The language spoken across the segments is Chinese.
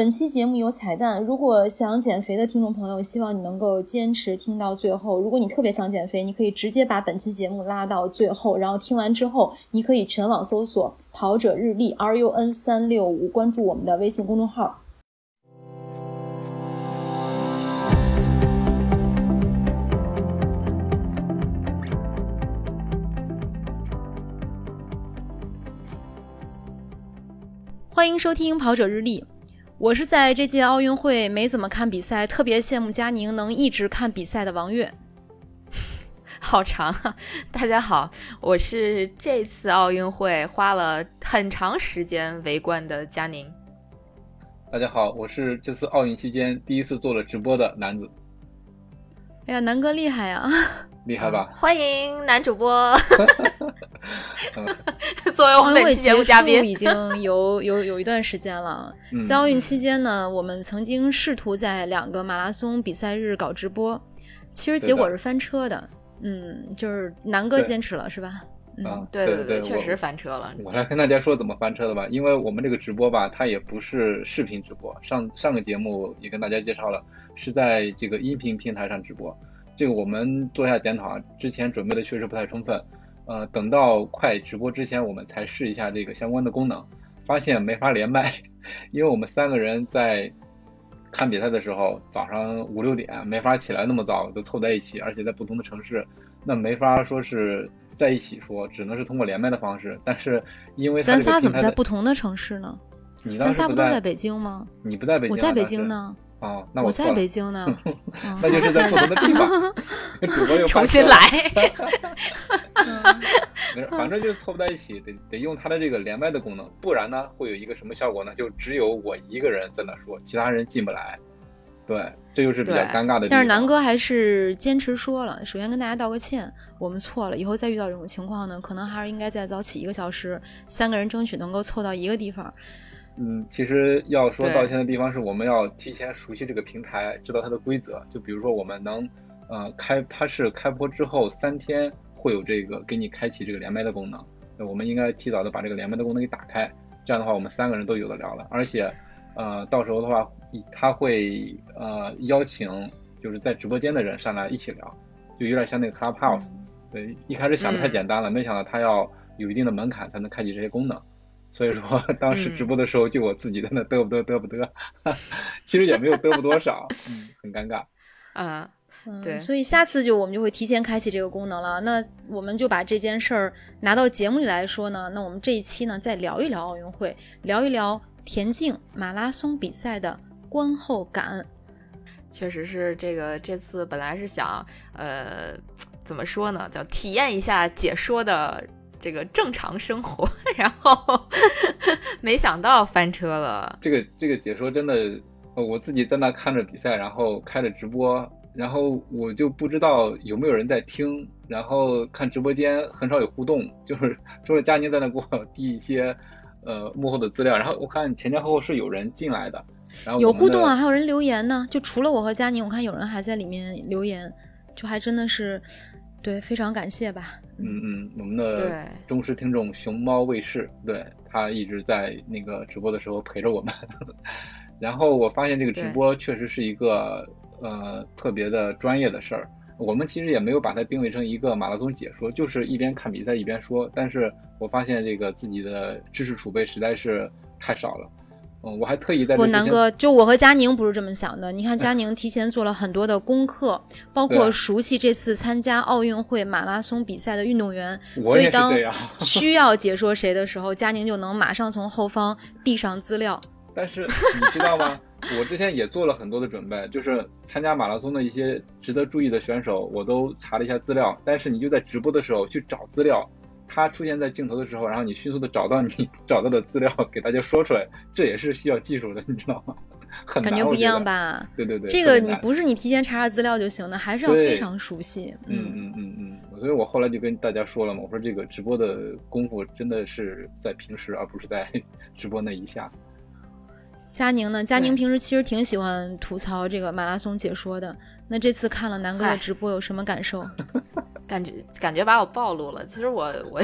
本期节目有彩蛋，如果想减肥的听众朋友，希望你能够坚持听到最后。如果你特别想减肥，你可以直接把本期节目拉到最后，然后听完之后，你可以全网搜索“跑者日历 ”R U N 三六五，关注我们的微信公众号。欢迎收听《跑者日历》。我是在这届奥运会没怎么看比赛，特别羡慕佳宁能一直看比赛的王悦。好长啊！大家好，我是这次奥运会花了很长时间围观的佳宁。大家好，我是这次奥运期间第一次做了直播的男子。哎呀，南哥厉害呀！厉害吧？欢迎男主播。作为我们本期节目嘉宾，已经有 有有一段时间了。在奥运期间呢，我们曾经试图在两个马拉松比赛日搞直播，其实结果是翻车的。嗯，就是南哥坚持了，是吧？嗯，对对对，确实翻车了。我来跟大家说怎么翻车的吧，因为我们这个直播吧，它也不是视频直播。上上个节目也跟大家介绍了，是在这个音频平台上直播。这个我们做一下检讨啊，之前准备的确实不太充分，呃，等到快直播之前，我们才试一下这个相关的功能，发现没法连麦，因为我们三个人在看比赛的时候，早上五六点没法起来那么早就凑在一起，而且在不同的城市，那没法说是在一起说，只能是通过连麦的方式。但是因为咱仨怎么在不同的城市呢？咱仨不都在北京吗？你不在北京，我在北京呢。哦，那我在北京呢，那就是在不同的地方，主播又重新来，反正就凑不在一起，得得用他的这个连麦的功能，不然呢会有一个什么效果呢？就只有我一个人在那说，其他人进不来，对，这就是比较尴尬的。但是南哥还是坚持说了，首先跟大家道个歉，我们错了，以后再遇到这种情况呢，可能还是应该再早起一个小时，三个人争取能够凑到一个地方。嗯，其实要说道歉的地方是我们要提前熟悉这个平台，知道它的规则。就比如说，我们能，呃，开它是开播之后三天会有这个给你开启这个连麦的功能，那我们应该提早的把这个连麦的功能给打开，这样的话我们三个人都有的聊了。而且，呃，到时候的话，他会呃邀请就是在直播间的人上来一起聊，就有点像那个 Clubhouse。对，一开始想的太简单了，没想到他要有一定的门槛才能开启这些功能。所以说，当时直播的时候，就我自己在那嘚不嘚嘚不嘚，其实也没有嘚不多少，嗯，很尴尬。啊，对。所以下次就我们就会提前开启这个功能了。那我们就把这件事儿拿到节目里来说呢。那我们这一期呢，再聊一聊奥运会，聊一聊田径马拉松比赛的观后感。确实是这个，这次本来是想，呃，怎么说呢，叫体验一下解说的。这个正常生活，然后没想到翻车了。这个这个解说真的，我自己在那看着比赛，然后开着直播，然后我就不知道有没有人在听，然后看直播间很少有互动，就是除了佳宁在那给我递一些呃幕后的资料，然后我看前前后后是有人进来的，然后有互动啊，还有人留言呢。就除了我和佳宁，我看有人还在里面留言，就还真的是。对，非常感谢吧。嗯嗯，我们的忠实听众熊猫卫视，对他一直在那个直播的时候陪着我们。然后我发现这个直播确实是一个呃特别的专业的事儿。我们其实也没有把它定位成一个马拉松解说，就是一边看比赛一边说。但是我发现这个自己的知识储备实在是太少了。嗯，我还特意在不，南哥，就我和佳宁不是这么想的。你看，佳宁提前做了很多的功课，包括熟悉这次参加奥运会马拉松比赛的运动员，所以当 需要解说谁的时候，佳宁就能马上从后方递上资料。但是你知道吗？我之前也做了很多的准备，就是参加马拉松的一些值得注意的选手，我都查了一下资料。但是你就在直播的时候去找资料。他出现在镜头的时候，然后你迅速的找到你找到的资料，给大家说出来，这也是需要技术的，你知道吗？很感觉不一样吧？对对对，这个你不是你提前查查资料就行的，还是要非常熟悉。嗯嗯嗯嗯，所以我后来就跟大家说了嘛，我说这个直播的功夫真的是在平时，而不是在 直播那一下。佳宁呢？佳宁平时其实挺喜欢吐槽这个马拉松解说的，那这次看了南哥的直播有什么感受？感觉感觉把我暴露了。其实我我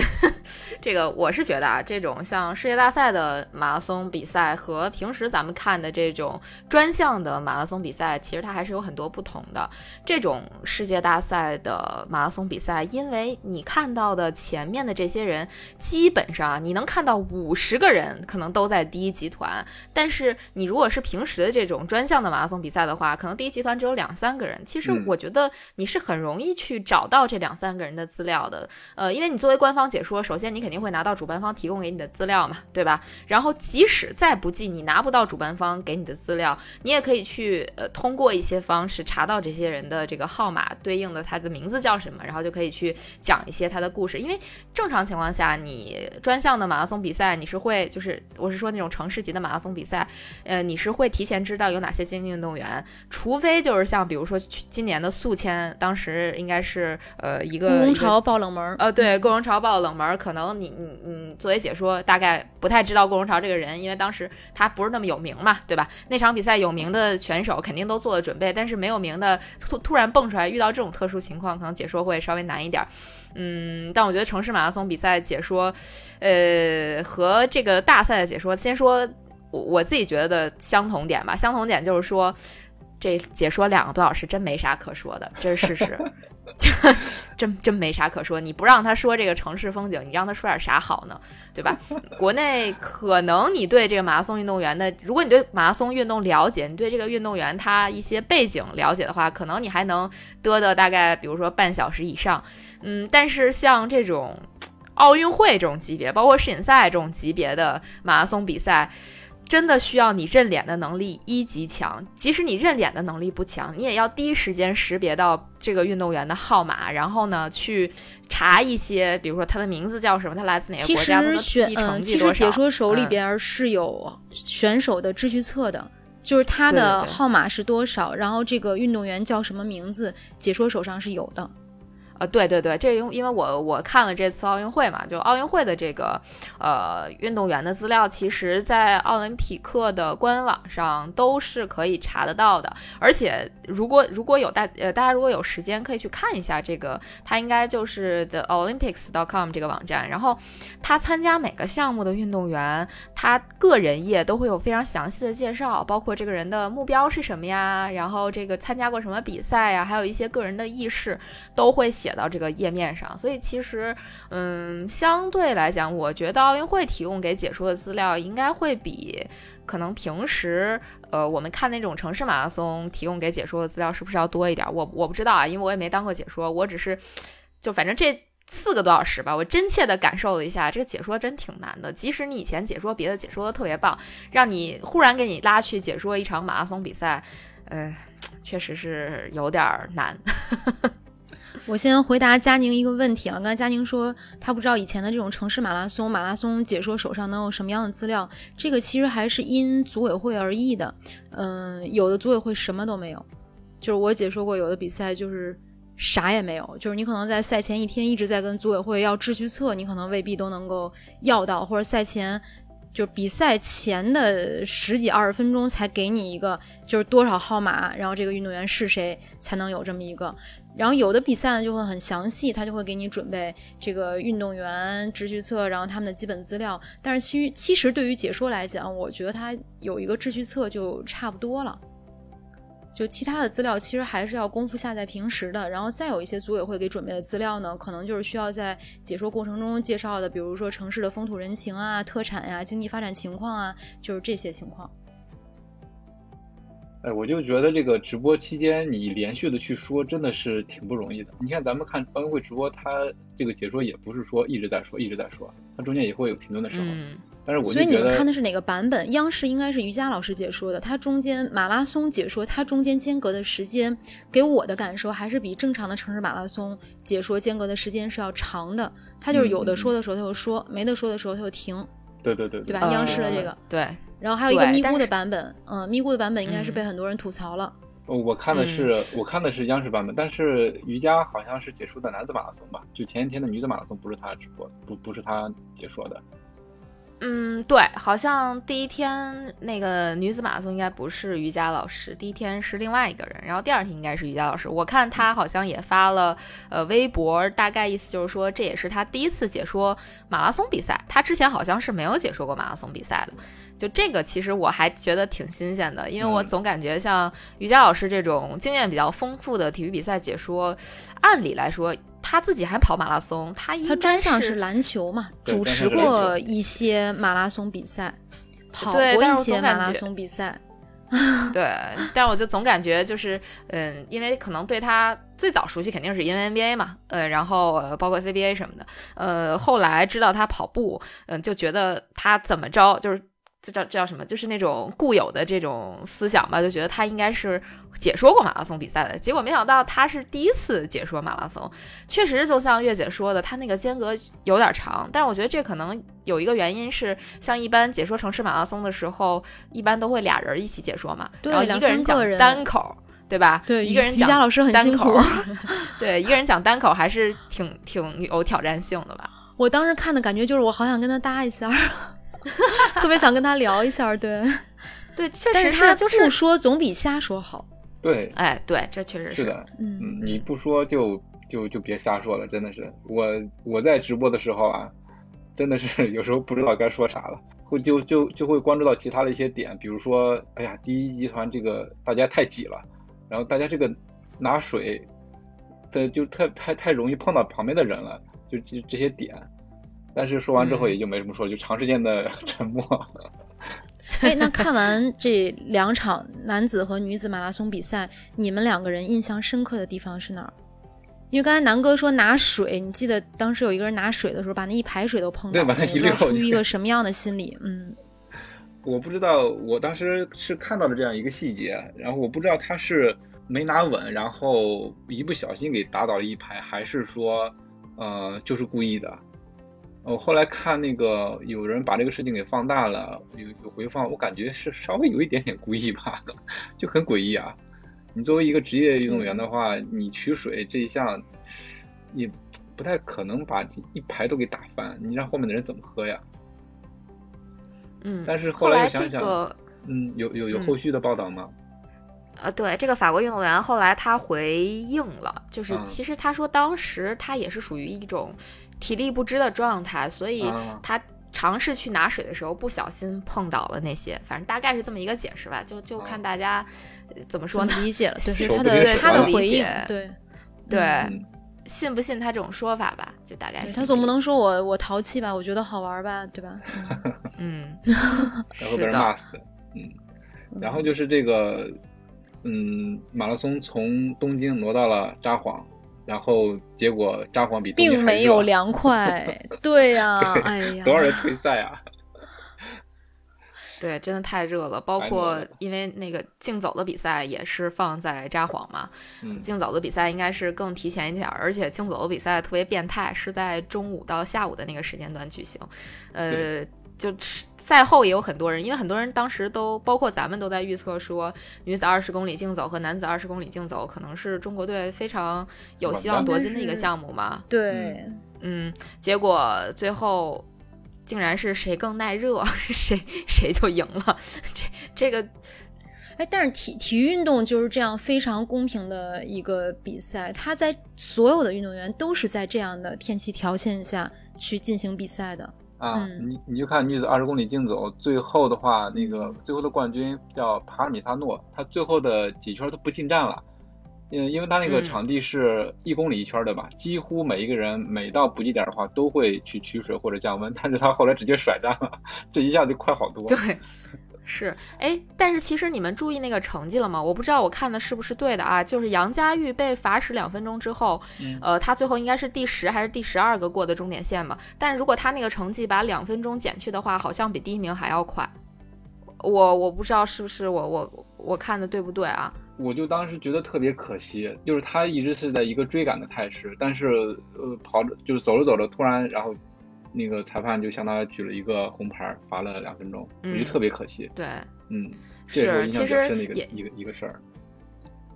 这个我是觉得啊，这种像世界大赛的马拉松比赛和平时咱们看的这种专项的马拉松比赛，其实它还是有很多不同的。这种世界大赛的马拉松比赛，因为你看到的前面的这些人，基本上你能看到五十个人可能都在第一集团，但是你如果是平时的这种专项的马拉松比赛的话，可能第一集团只有两三个人。其实我觉得你是很容易去找到这两三个人的资料的，呃，因为你作为官方解说，首先你肯定会拿到主办方提供给你的资料嘛，对吧？然后即使再不济，你拿不到主办方给你的资料，你也可以去呃通过一些方式查到这些人的这个号码对应的他的名字叫什么，然后就可以去讲一些他的故事。因为正常情况下，你专项的马拉松比赛，你是会就是我是说那种城市级的马拉松比赛，呃，你是会提前知道有哪些精英运动员，除非就是像比如说今年的宿迁，当时应该是呃一个。工潮爆冷门，呃，对，过荣潮爆冷门，可能你你你作为解说，大概不太知道过荣潮这个人，因为当时他不是那么有名嘛，对吧？那场比赛有名的选手肯定都做了准备，但是没有名的突突然蹦出来，遇到这种特殊情况，可能解说会稍微难一点。嗯，但我觉得城市马拉松比赛解说，呃，和这个大赛的解说，先说我我自己觉得相同点吧，相同点就是说，这解说两个多小时真没啥可说的，这是事实。就 真真没啥可说，你不让他说这个城市风景，你让他说点啥好呢？对吧？国内可能你对这个马拉松运动员的，如果你对马拉松运动了解，你对这个运动员他一些背景了解的话，可能你还能嘚嘚大概，比如说半小时以上。嗯，但是像这种奥运会这种级别，包括世锦赛这种级别的马拉松比赛。真的需要你认脸的能力一级强，即使你认脸的能力不强，你也要第一时间识别到这个运动员的号码，然后呢去查一些，比如说他的名字叫什么，他来自哪个国家，他的选嗯，其实解说手里边是有选手的秩序册的，就是他的号码是多少，然后这个运动员叫什么名字，解说手上是有的。呃，对对对，这因因为我我看了这次奥运会嘛，就奥运会的这个呃运动员的资料，其实，在奥林匹克的官网上都是可以查得到的。而且，如果如果有大呃大家如果有时间，可以去看一下这个，它应该就是 the olympics dot com 这个网站。然后，他参加每个项目的运动员，他个人页都会有非常详细的介绍，包括这个人的目标是什么呀，然后这个参加过什么比赛呀，还有一些个人的轶事都会写。写到这个页面上，所以其实，嗯，相对来讲，我觉得奥运会提供给解说的资料应该会比可能平时，呃，我们看那种城市马拉松提供给解说的资料是不是要多一点？我我不知道啊，因为我也没当过解说，我只是就反正这四个多小时吧，我真切的感受了一下，这个解说真挺难的。即使你以前解说别的解说的特别棒，让你忽然给你拉去解说一场马拉松比赛，呃，确实是有点难。我先回答佳宁一个问题啊，刚才佳宁说他不知道以前的这种城市马拉松马拉松解说手上能有什么样的资料，这个其实还是因组委会而异的。嗯，有的组委会什么都没有，就是我解说过有的比赛就是啥也没有，就是你可能在赛前一天一直在跟组委会要秩序册，你可能未必都能够要到，或者赛前就是比赛前的十几二十分钟才给你一个就是多少号码，然后这个运动员是谁才能有这么一个。然后有的比赛呢就会很详细，他就会给你准备这个运动员秩序册，然后他们的基本资料。但是其实其实对于解说来讲，我觉得他有一个秩序册就差不多了。就其他的资料其实还是要功夫下在平时的。然后再有一些组委会给准备的资料呢，可能就是需要在解说过程中介绍的，比如说城市的风土人情啊、特产呀、经济发展情况啊，就是这些情况。哎，我就觉得这个直播期间你连续的去说，真的是挺不容易的。你看咱们看奥运会直播，他这个解说也不是说一直在说，一直在说，他中间也会有停顿的时候。嗯。但是我所以你们看的是哪个版本？央视应该是瑜伽老师解说的，他中间马拉松解说，他中间间隔的时间，给我的感受还是比正常的城市马拉松解说间隔的时间是要长的。他就是有的说的时候他就说，没得说的时候他就停。对对对。对吧？央视的这个。对。然后还有一个咪咕的版本，嗯，咪咕的版本应该是被很多人吐槽了。我看的是我看的是央视版本，但是瑜伽好像是解说的男子马拉松吧？就前一天的女子马拉松不是他直播，不不是他解说的。嗯，对，好像第一天那个女子马拉松应该不是瑜伽老师，第一天是另外一个人，然后第二天应该是瑜伽老师。我看他好像也发了呃微博，大概意思就是说这也是他第一次解说马拉松比赛，他之前好像是没有解说过马拉松比赛的。就这个其实我还觉得挺新鲜的，因为我总感觉像瑜伽老师这种经验比较丰富的体育比赛解说，按理来说。他自己还跑马拉松，他他专项是篮球嘛，主持过一些马拉松比赛，跑过一些马拉松比赛。对，但是 我就总感觉就是，嗯，因为可能对他最早熟悉肯定是因为 NBA 嘛，呃，然后包括 CBA 什么的，呃，后来知道他跑步，嗯，就觉得他怎么着就是。这叫这叫什么？就是那种固有的这种思想吧，就觉得他应该是解说过马拉松比赛的。结果没想到他是第一次解说马拉松。确实，就像月姐说的，他那个间隔有点长。但是我觉得这可能有一个原因是，像一般解说城市马拉松的时候，一般都会俩人一起解说嘛，然后一个人讲单口，对吧？对，一个人讲。老师很辛苦。对，一个人讲单口还是挺挺有挑战性的吧？我当时看的感觉就是，我好想跟他搭一下。特别想跟他聊一下，对，对，确实是，就是不说总比瞎说好。对，哎，对，这确实是的，嗯，你不说就就就别瞎说了，真的是。我我在直播的时候啊，真的是 有时候不知道该说啥了，会就就就会关注到其他的一些点，比如说，哎呀，第一集团这个大家太挤了，然后大家这个拿水的就太太太容易碰到旁边的人了，就这这些点。但是说完之后也就没什么说，就长时间的 沉默。哎，那看完这两场男子和女子马拉松比赛，你们两个人印象深刻的地方是哪儿？因为刚才南哥说拿水，你记得当时有一个人拿水的时候，把那一排水都碰到，了，你出于一个什么样的心理？嗯，我不知道，我当时是看到了这样一个细节，然后我不知道他是没拿稳，然后一不小心给打倒了一排，还是说，呃，就是故意的。我后来看那个有人把这个事情给放大了，有有回放，我感觉是稍微有一点点故意吧，就很诡异啊！你作为一个职业运动员的话，你取水这一项，也不太可能把一排都给打翻，你让后面的人怎么喝呀？嗯，但是后来想想，嗯，有有有后续的报道吗？呃，对，这个法国运动员后来他回应了，就是其实他说当时他也是属于一种。体力不支的状态，所以他尝试去拿水的时候不小心碰倒了那些，反正大概是这么一个解释吧。就就看大家怎么说呢？理解了，就是他的他的回应，对对，信不信他这种说法吧？就大概是他总不能说我我淘气吧？我觉得好玩吧？对吧？嗯，然后被人骂死。嗯，然后就是这个，嗯，马拉松从东京挪到了札幌。然后结果札幌比并没有凉快，对呀，哎呀，多少人退赛啊？对，真的太热了。包括因为那个竞走的比赛也是放在札幌嘛，竞走的比赛应该是更提前一点，而且竞走的比赛特别变态，是在中午到下午的那个时间段举行，呃。就是赛后也有很多人，因为很多人当时都包括咱们都在预测说，女子二十公里竞走和男子二十公里竞走可能是中国队非常有希望夺金的一个项目嘛。对，嗯，结果最后竟然是谁更耐热，谁谁就赢了。这这个，哎，但是体体育运动就是这样非常公平的一个比赛，它在所有的运动员都是在这样的天气条件下去进行比赛的。啊，你你就看女子二十公里竞走，最后的话，那个最后的冠军叫帕尔米萨诺，他最后的几圈都不进站了，嗯，因为他那个场地是一公里一圈的吧，几乎每一个人每到补给点的话都会去取水或者降温，但是他后来直接甩站了，这一下就快好多。对。是，哎，但是其实你们注意那个成绩了吗？我不知道我看的是不是对的啊。就是杨佳玉被罚时两分钟之后，呃，他最后应该是第十还是第十二个过的终点线嘛？但是如果他那个成绩把两分钟减去的话，好像比第一名还要快。我我不知道是不是我我我看的对不对啊？我就当时觉得特别可惜，就是他一直是在一个追赶的态势，但是呃跑着就是走着走着突然然后。那个裁判就向他举了一个红牌，罚了两分钟，我觉得特别可惜。对，嗯，是，其实一个一个一个事儿。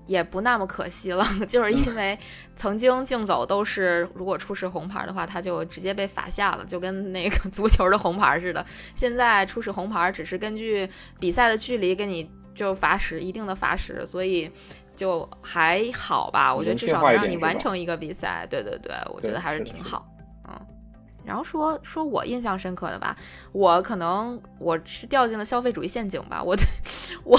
也不那么可惜了，就是因为曾经竞走都是如果出示红牌的话，他就直接被罚下了，就跟那个 足球的红牌似的。现在出示红牌只是根据比赛的距离给你就罚时一定的罚时，所以就还好吧。我觉得至少能让你完成一个比赛。对对对，我觉得还是挺好。然后说说我印象深刻的吧，我可能我是掉进了消费主义陷阱吧。我对我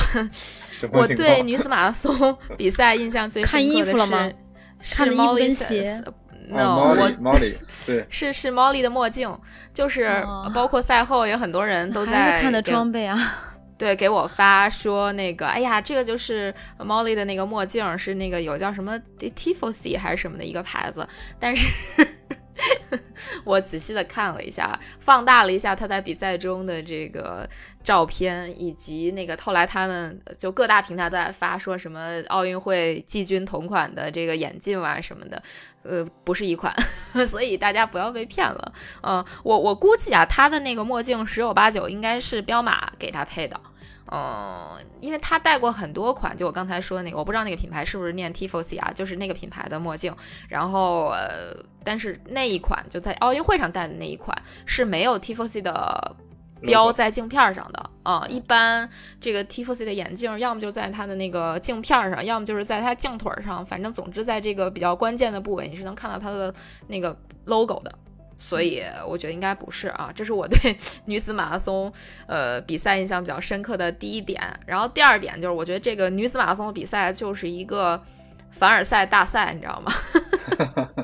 我对女子马拉松 比赛印象最深刻的是是 Molly 鞋。No，我 Molly 对 是是 Molly 的墨镜，就是包括赛后有很多人都在看的装备啊，对，给我发说那个，哎呀，这个就是 Molly 的那个墨镜，是那个有叫什么 Tifosi 还是什么的一个牌子，但是。我仔细的看了一下，放大了一下他在比赛中的这个照片，以及那个后来他们就各大平台都在发说什么奥运会季军同款的这个眼镜啊什么的，呃，不是一款，所以大家不要被骗了。嗯，我我估计啊，他的那个墨镜十有八九应该是彪马给他配的。嗯，因为他戴过很多款，就我刚才说的那个，我不知道那个品牌是不是念 Tifosi 啊，就是那个品牌的墨镜。然后呃，但是那一款就在奥运会上戴的那一款是没有 Tifosi 的标在镜片上的啊。一般这个 Tifosi 的眼镜，要么就在它的那个镜片上，要么就是在它镜腿上，反正总之在这个比较关键的部位，你是能看到它的那个 logo 的。所以我觉得应该不是啊，这是我对 女子马拉松呃比赛印象比较深刻的第一点。然后第二点就是，我觉得这个女子马拉松比赛就是一个凡尔赛大赛，你知道吗？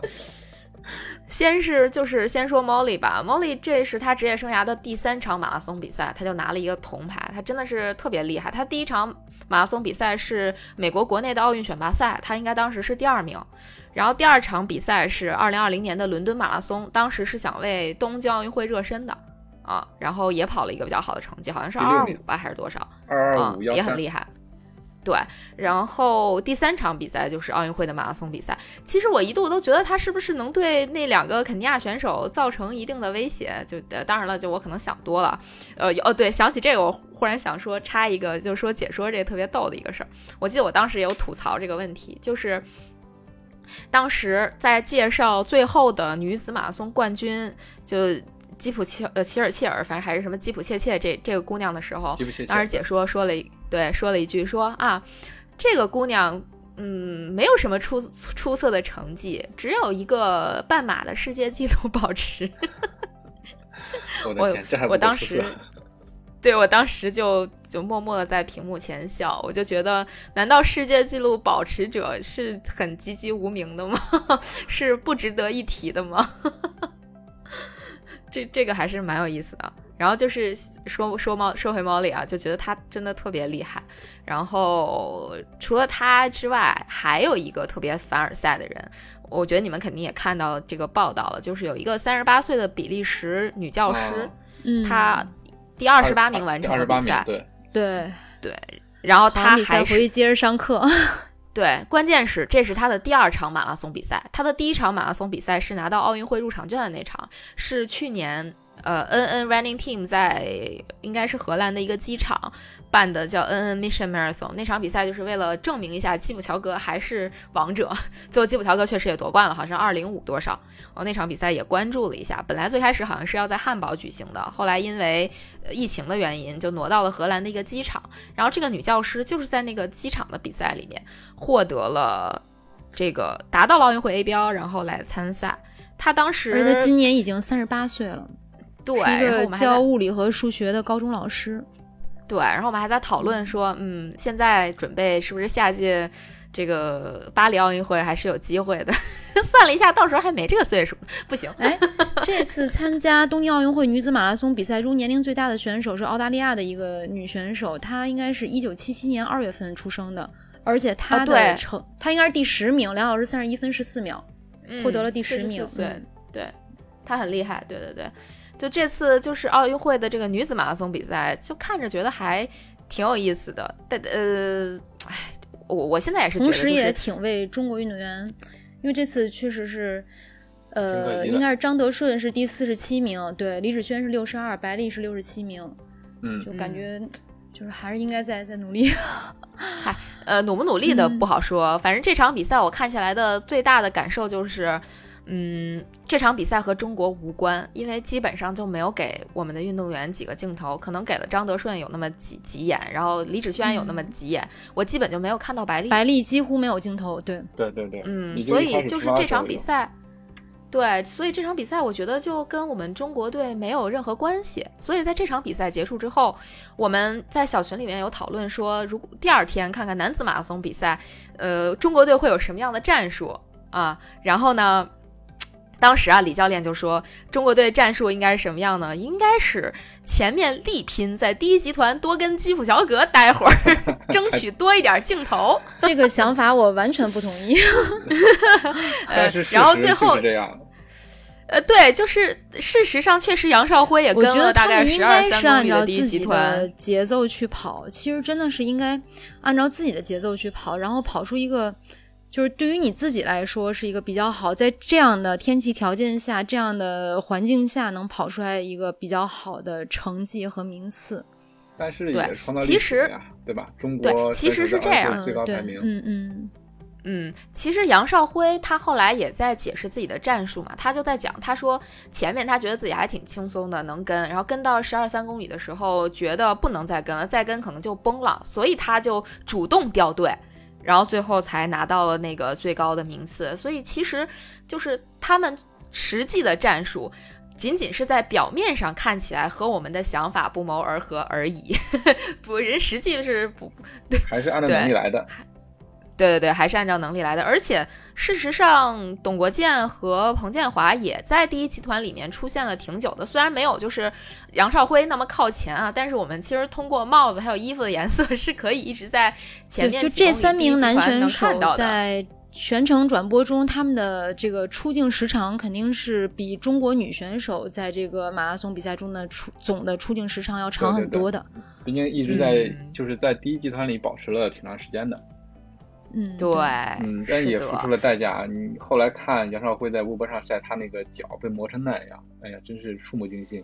先是就是先说 Molly 吧，Molly 这是她职业生涯的第三场马拉松比赛，她就拿了一个铜牌，她真的是特别厉害。她第一场马拉松比赛是美国国内的奥运选拔赛，她应该当时是第二名。然后第二场比赛是二零二零年的伦敦马拉松，当时是想为东京奥运会热身的啊，然后也跑了一个比较好的成绩，好像是二二五吧，还是多少？二二五也很厉害。对，然后第三场比赛就是奥运会的马拉松比赛。其实我一度都觉得他是不是能对那两个肯尼亚选手造成一定的威胁？就当然了，就我可能想多了。呃，哦，对，想起这个，我忽然想说插一个，就是说解说这个特别逗的一个事儿。我记得我当时也有吐槽这个问题，就是。当时在介绍最后的女子马拉松冠军，就基普切呃齐尔切尔，反正还是什么基普切切这这个姑娘的时候，当时解说说了一对说了一句说啊，这个姑娘嗯没有什么出出色的成绩，只有一个半马的世界纪录保持。我我当时。对我当时就就默默的在屏幕前笑，我就觉得，难道世界纪录保持者是很籍籍无名的吗？是不值得一提的吗？这这个还是蛮有意思的。然后就是说说猫说回猫里啊，就觉得他真的特别厉害。然后除了他之外，还有一个特别凡尔赛的人，我觉得你们肯定也看到这个报道了，就是有一个三十八岁的比利时女教师，她。第二十八名完成了比赛，对对对，然后他还回去接着上课。对，关键是这是他的第二场马拉松比赛，他的第一场马拉松比赛是拿到奥运会入场券的那场，是去年。呃，N N Running Team 在应该是荷兰的一个机场办的，叫 N N Mission Marathon。那场比赛就是为了证明一下基普乔格还是王者。最后基普乔格确实也夺冠了，好像二零五多少。哦，那场比赛也关注了一下。本来最开始好像是要在汉堡举行的，后来因为疫情的原因就挪到了荷兰的一个机场。然后这个女教师就是在那个机场的比赛里面获得了这个达到了奥运会 A 标，然后来参赛。她当时，而且她今年已经三十八岁了。对，一个教物理和数学的高中老师。对，然后我们还在讨论说，嗯，现在准备是不是下届这个巴黎奥运会还是有机会的？算了一下，到时候还没这个岁数，不行。哎，这次参加东京奥运会女子马拉松比赛中年龄最大的选手是澳大利亚的一个女选手，她应该是一九七七年二月份出生的，而且她的成，她应该是第十名，两小时三十一分十四秒，获得了第十名。对，对，她很厉害。对对对。就这次就是奥运会的这个女子马拉松比赛，就看着觉得还挺有意思的。但呃，哎，我我现在也是，同时也挺为中国运动员，因为这次确实是，呃，应该是张德顺是第四十七名，对，李芷萱是六十二，白丽是六十七名，嗯，就感觉就是还是应该再再努力。嗨，呃，努不努力的不好说。反正这场比赛我看下来的最大的感受就是，嗯，这场比赛和中国无关，因为基本上就没有给我们的运动员几个镜头，可能给了张德顺有那么几几眼，然后李芷萱有那么几眼，我基本就没有看到白丽。白丽几乎没有镜头，对，对对对，嗯，所以就是这场比赛。对，所以这场比赛我觉得就跟我们中国队没有任何关系。所以在这场比赛结束之后，我们在小群里面有讨论说，如果第二天看看男子马拉松比赛，呃，中国队会有什么样的战术啊？然后呢，当时啊，李教练就说，中国队战术应该是什么样呢？应该是前面力拼，在第一集团多跟基普乔格待会儿，争取多一点镜头。这个想法我完全不同意。呃，然后最后这样。呃，对，就是事实上确实杨少辉也跟了大概十二三公里的第一集团节奏去跑，其实真的是应该按照自己的节奏去跑，然后跑出一个就是对于你自己来说是一个比较好，在这样的天气条件下、这样的环境下能跑出来一个比较好的成绩和名次。但是也创造历史呀，对吧？中国其实是这样，最高排名，嗯嗯。嗯，其实杨少辉他后来也在解释自己的战术嘛，他就在讲，他说前面他觉得自己还挺轻松的，能跟，然后跟到十二三公里的时候，觉得不能再跟了，再跟可能就崩了，所以他就主动掉队，然后最后才拿到了那个最高的名次。所以其实就是他们实际的战术，仅仅是在表面上看起来和我们的想法不谋而合而已，不，人实际是不，对，还是按照能力来的。对对对，还是按照能力来的。而且事实上，董国建和彭建华也在第一集团里面出现了挺久的。虽然没有就是杨少辉那么靠前啊，但是我们其实通过帽子还有衣服的颜色 是可以一直在前面。就这三名男选手在全程转播中，他们的这个出镜时长肯定是比中国女选手在这个马拉松比赛中的出总的出镜时长要长很多的。毕竟一直在就是在第一集团里保持了挺长时间的。嗯，对，嗯，但也付出了代价。你后来看杨少辉在微博上晒他那个脚被磨成那样，哎呀，真是触目惊心。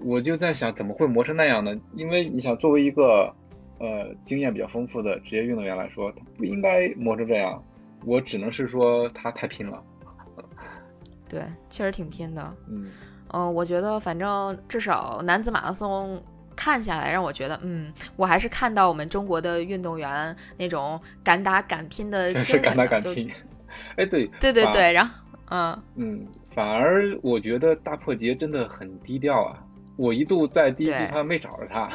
我就在想，怎么会磨成那样呢？因为你想，作为一个呃经验比较丰富的职业运动员来说，他不应该磨成这样。我只能是说他太拼了。对，确实挺拼的。嗯，嗯，我觉得反正至少男子马拉松。看下来让我觉得，嗯，我还是看到我们中国的运动员那种敢打敢拼的 精神，敢打敢拼。哎，对，对对对，然后，嗯嗯，反而我觉得大破节真的很低调啊！我一度在第一集团没找着他。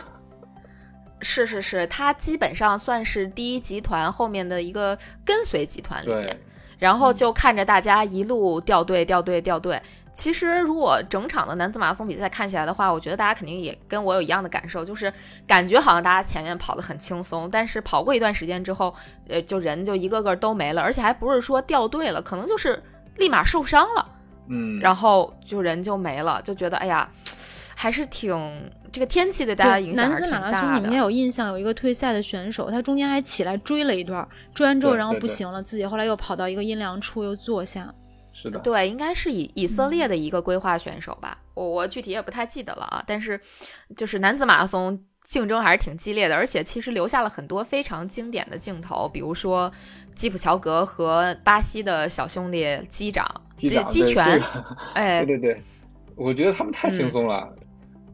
是是是，他基本上算是第一集团后面的一个跟随集团里面，然后就看着大家一路掉队掉队掉队。其实，如果整场的男子马拉松比赛看起来的话，我觉得大家肯定也跟我有一样的感受，就是感觉好像大家前面跑得很轻松，但是跑过一段时间之后，呃，就人就一个个都没了，而且还不是说掉队了，可能就是立马受伤了，嗯，然后就人就没了，就觉得哎呀，还是挺这个天气对大家影响男子马拉松你们应该有印象，有一个退赛的选手，他中间还起来追了一段，追完之后然后不行了，自己后来又跑到一个阴凉处又坐下。是的，对，应该是以以色列的一个规划选手吧，我我具体也不太记得了啊。但是，就是男子马拉松竞争还是挺激烈的，而且其实留下了很多非常经典的镜头，比如说基普乔格和巴西的小兄弟击掌、击击拳，哎，对对对，我觉得他们太轻松了。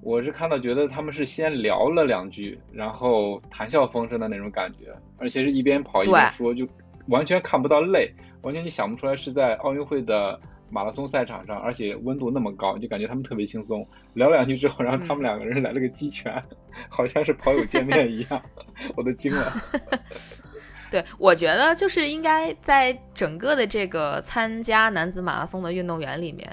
我是看到觉得他们是先聊了两句，然后谈笑风生的那种感觉，而且是一边跑一边说，就完全看不到累。完全你想不出来是在奥运会的马拉松赛场上，而且温度那么高，就感觉他们特别轻松。聊两句之后，然后他们两个人来了个鸡拳，好像是跑友见面一样，我都惊了。对，我觉得就是应该在整个的这个参加男子马拉松的运动员里面，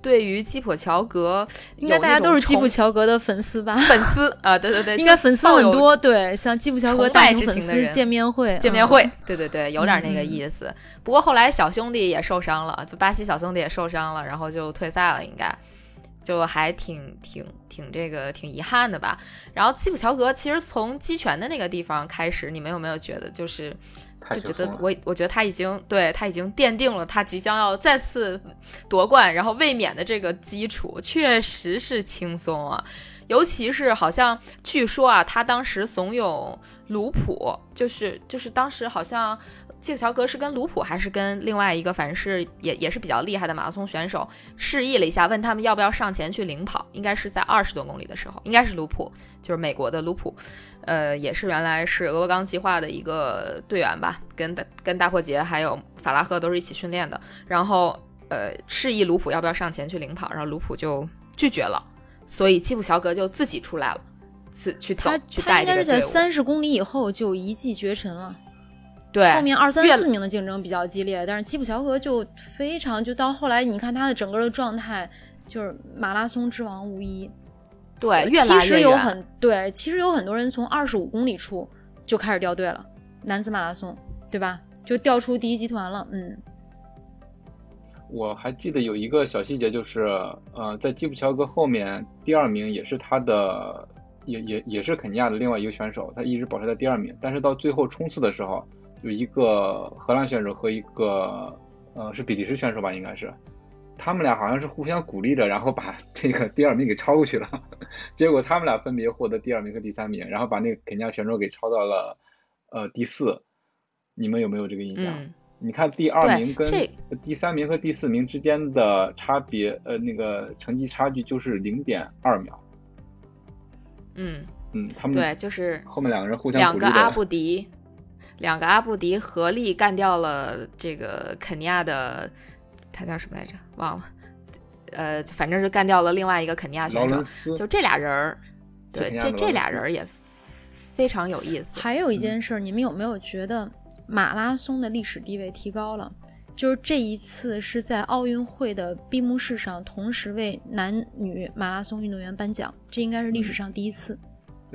对于基普乔格，应该大家都是基普乔格的粉丝吧？粉丝啊，对对对，应该粉丝很多。对，像基普乔格大型粉丝见面会，见面会，对对对，有点那个意思。不过后来小兄弟也受伤了，巴西小兄弟也受伤了，然后就退赛了，应该。就还挺挺挺这个挺遗憾的吧。然后基普乔格其实从击拳的那个地方开始，你们有没有觉得就是就觉得我我觉得他已经对他已经奠定了他即将要再次夺冠然后卫冕的这个基础，确实是轻松啊。尤其是好像据说啊，他当时怂恿卢普，就是就是当时好像。基普乔格是跟卢普还是跟另外一个，反正是也也是比较厉害的马拉松选手示意了一下，问他们要不要上前去领跑。应该是在二十多公里的时候，应该是卢普，就是美国的卢普，呃，也是原来是俄罗冈计划的一个队员吧，跟跟大破节还有法拉赫都是一起训练的。然后呃，示意卢普要不要上前去领跑，然后卢普就拒绝了，所以基普乔格就自己出来了，自去走去带这个他应该是在三十公里以后就一骑绝尘了。对，后面二三四名的竞争比较激烈，但是基普乔格就非常，就到后来你看他的整个的状态，就是马拉松之王无疑。对，其实有很对，其实有很多人从二十五公里处就开始掉队了，男子马拉松，对吧？就掉出第一集团了。嗯，我还记得有一个小细节，就是呃，在基普乔格后面第二名也是他的，也也也是肯尼亚的另外一个选手，他一直保持在第二名，但是到最后冲刺的时候。有一个荷兰选手和一个呃是比利时选手吧，应该是，他们俩好像是互相鼓励着，然后把 这个第二名给超过去了。结果他们俩分别获得第二名和第三名，然后把那个肯尼亚选手给超到了呃第四。你们有没有这个印象？你看第二名跟第三名和第四名之间的差别，呃，那个成绩差距就是零点二秒。嗯嗯，他们对，就是后面两个人互相两个阿布迪。两个阿布迪合力干掉了这个肯尼亚的，他叫什么来着？忘了。呃，反正是干掉了另外一个肯尼亚选手。就这俩人儿，对，这这俩人也非常有意思。还有一件事，你们有没有觉得马拉松的历史地位提高了？就是这一次是在奥运会的闭幕式上同时为男女马拉松运动员颁奖，这应该是历史上第一次。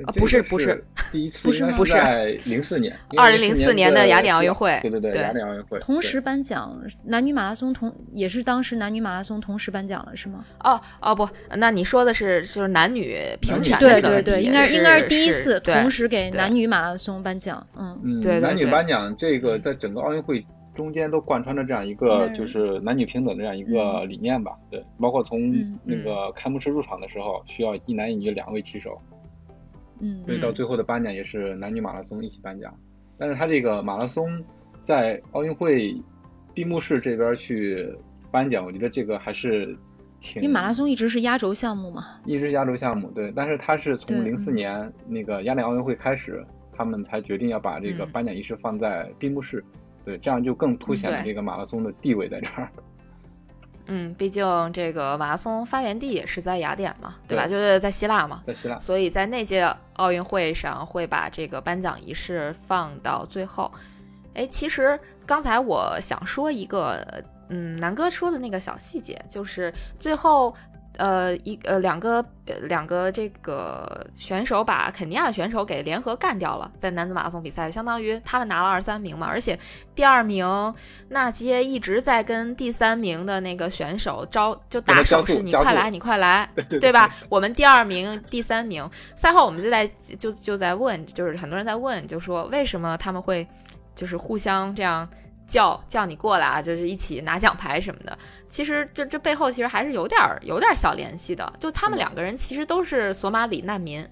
啊，不是不是，第一次不是不是在零四年，二零零四年的雅典奥运会，对对对，雅典奥运会同时颁奖，男女马拉松同也是当时男女马拉松同时颁奖了，是吗？哦哦不，那你说的是就是男女平权对对对，应该应该是第一次同时给男女马拉松颁奖，嗯嗯，对男女颁奖这个在整个奥运会中间都贯穿着这样一个就是男女平等这样一个理念吧，对，包括从那个开幕式入场的时候需要一男一女两位骑手。嗯，所以到最后的颁奖也是男女马拉松一起颁奖，但是他这个马拉松在奥运会闭幕式这边去颁奖，我觉得这个还是挺。因为马拉松一直是压轴项目嘛，一直压轴项目，对。但是他是从零四年那个雅典奥运会开始，他们才决定要把这个颁奖仪式放在闭幕式，对，这样就更凸显了这个马拉松的地位在这儿。嗯，毕竟这个马拉松发源地也是在雅典嘛，对吧？就是在希腊嘛，在希腊。所以在那届奥运会上会把这个颁奖仪式放到最后。哎，其实刚才我想说一个，嗯，南哥说的那个小细节，就是最后。呃，一呃两个呃两个这个选手把肯尼亚的选手给联合干掉了，在男子马拉松比赛，相当于他们拿了二三名嘛。而且第二名纳杰一直在跟第三名的那个选手招就打手势，你快来，你快来，对吧？我们第二名、第三名，赛后我们就在就就在问，就是很多人在问，就说为什么他们会就是互相这样。叫叫你过来啊，就是一起拿奖牌什么的。其实这这背后其实还是有点有点小联系的。就他们两个人其实都是索马里难民，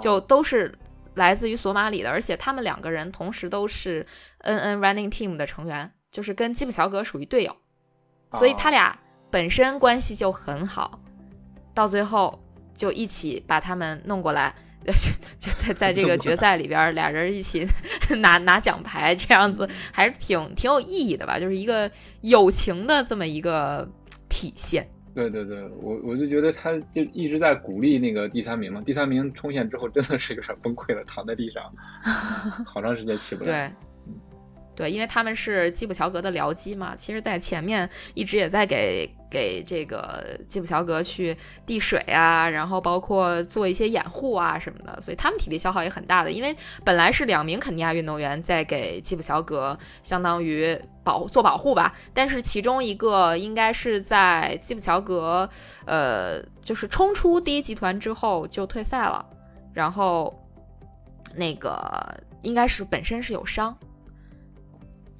就都是来自于索马里的，而且他们两个人同时都是 N N Running Team 的成员，就是跟基普乔格属于队友，所以他俩本身关系就很好，到最后就一起把他们弄过来。就 就在在这个 决赛里边，俩人一起 拿拿奖牌，这样子还是挺挺有意义的吧？就是一个友情的这么一个体现。对对对，我我就觉得他就一直在鼓励那个第三名嘛，第三名冲线之后真的是有点崩溃了，躺在地上，好长时间起不来。对。因为他们是基普乔格的僚机嘛，其实，在前面一直也在给给这个基普乔格去递水啊，然后包括做一些掩护啊什么的，所以他们体力消耗也很大的。因为本来是两名肯尼亚运动员在给基普乔格相当于保做保护吧，但是其中一个应该是在基普乔格呃就是冲出第一集团之后就退赛了，然后那个应该是本身是有伤。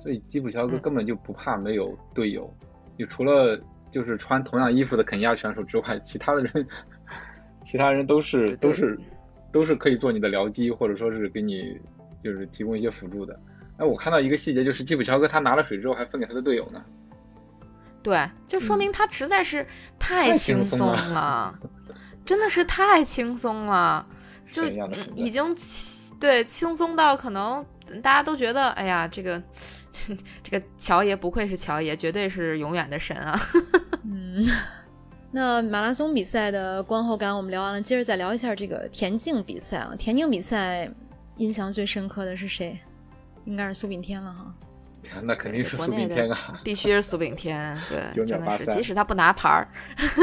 所以基普乔格根本就不怕没有队友，就除了就是穿同样衣服的肯尼亚选手之外，其他的人 其他人都是都是都是可以做你的僚机，或者说是给你就是提供一些辅助的。哎，我看到一个细节，就是基普乔格他拿了水之后还分给他的队友呢。对，就说明他实在是太轻松了，真的是太轻松了，就已经对轻松到可能大家都觉得，哎呀，这个 这个乔爷不愧是乔爷，绝对是永远的神啊。嗯，那马拉松比赛的观后感我们聊完了，接着再聊一下这个田径比赛啊。田径比赛印象最深刻的是谁？应该是苏炳添了哈。那肯定是苏炳添啊，必须是苏炳添，对，真的是，即使他不拿牌儿，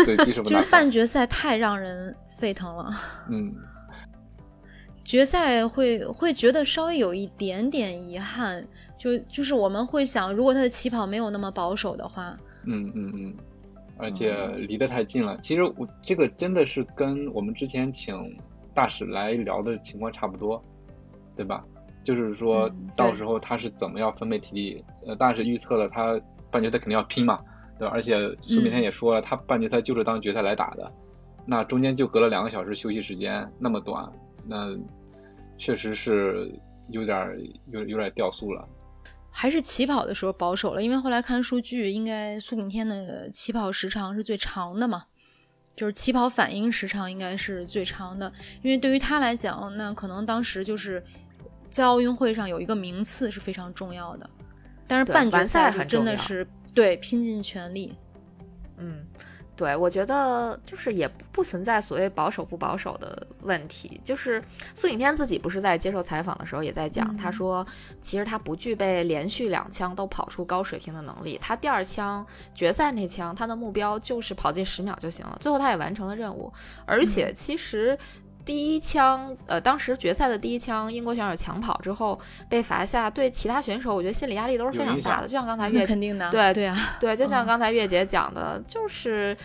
对，即使 不拿就是半决赛太让人沸腾了，嗯，决赛会会觉得稍微有一点点遗憾，就就是我们会想，如果他的起跑没有那么保守的话，嗯嗯嗯，而且离得太近了，其实我这个真的是跟我们之前请大使来聊的情况差不多，对吧？就是说到时候他是怎么样分配体力？呃，大使预测了他半决赛肯定要拼嘛，对吧？而且苏炳添也说了，他半决赛就是当决赛来打的，那中间就隔了两个小时休息时间，那么短，那确实是有点有有点掉速了。还是起跑的时候保守了，因为后来看数据，应该苏炳添的起跑时长是最长的嘛，就是起跑反应时长应该是最长的，因为对于他来讲，那可能当时就是。在奥运会上有一个名次是非常重要的，但是半决赛真的是对拼尽全力。嗯，对，我觉得就是也不存在所谓保守不保守的问题。就是苏炳添自己不是在接受采访的时候也在讲，他说其实他不具备连续两枪都跑出高水平的能力，他第二枪决赛那枪他的目标就是跑进十秒就行了。最后他也完成了任务，而且其实。第一枪，呃，当时决赛的第一枪，英国选手抢跑之后被罚下，对其他选手，我觉得心理压力都是非常大的。就像刚才月肯定的，对对啊，对，就像刚才月姐讲的，就是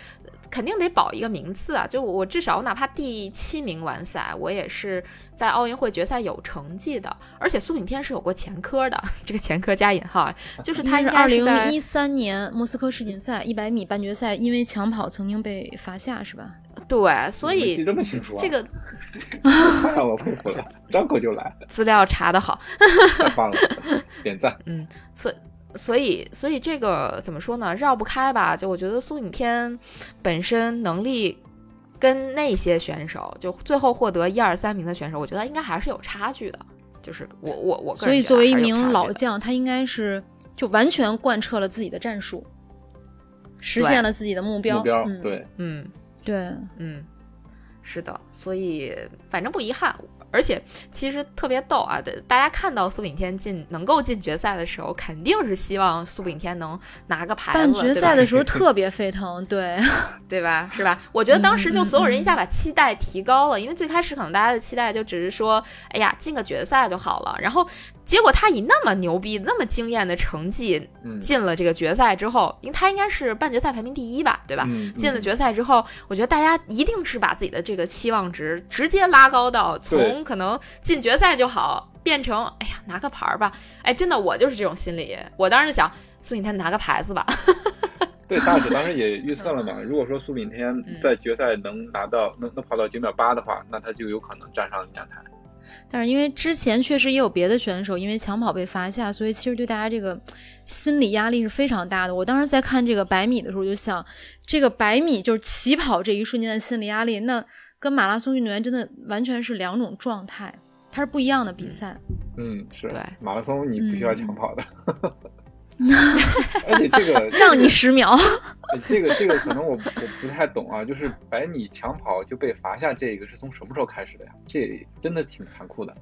肯定得保一个名次啊。就我至少我哪怕第七名完赛，我也是在奥运会决赛有成绩的。而且苏炳添是有过前科的，这个前科加引号，就是他是二零一三年莫斯科世锦赛一百米半决赛，因为抢跑曾经被罚下，是吧？对，所以这么清楚啊？这个，我佩服了，张口就来，资料查的好，太棒了，点赞。嗯，所所以所以这个怎么说呢？绕不开吧？就我觉得苏炳添本身能力跟那些选手，就最后获得一二三名的选手，我觉得应该还是有差距的。就是我我我，所以作为一名老将，他应该是就完全贯彻了自己的战术，实现了自己的目标。目标对，嗯。对，嗯，是的，所以反正不遗憾。而且其实特别逗啊！大家看到苏炳添进能够进决赛的时候，肯定是希望苏炳添能拿个牌子。半决赛的时候 特别沸腾，对 对吧？是吧？我觉得当时就所有人一下把期待提高了，因为最开始可能大家的期待就只是说，哎呀，进个决赛就好了。然后结果他以那么牛逼、那么惊艳的成绩进了这个决赛之后，因为他应该是半决赛排名第一吧，对吧？进了决赛之后，我觉得大家一定是把自己的这个期望值直接拉高到从。可能进决赛就好，变成哎呀拿个牌儿吧，哎真的我就是这种心理，我当时就想苏炳添拿个牌子吧。对，大姐当时也预测了嘛，如果说苏炳添在决赛能拿到能能跑到九秒八的话，那他就有可能站上领奖台。但是因为之前确实也有别的选手因为抢跑被罚下，所以其实对大家这个心理压力是非常大的。我当时在看这个百米的时候，就想这个百米就是起跑这一瞬间的心理压力，那。跟马拉松运动员真的完全是两种状态，它是不一样的比赛。嗯，是对马拉松你不需要抢跑的，而且 这个让你十秒。这个这个可能我我不太懂啊，就是百米抢跑就被罚下，这个是从什么时候开始的呀？这真的挺残酷的。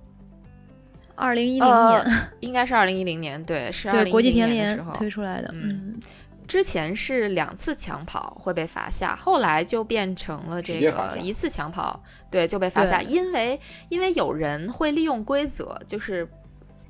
二零一零年，应该是二零一零年，对，是对国际田联推出来的，嗯。之前是两次抢跑会被罚下，后来就变成了这个一次抢跑，对就被罚下。因为因为有人会利用规则，就是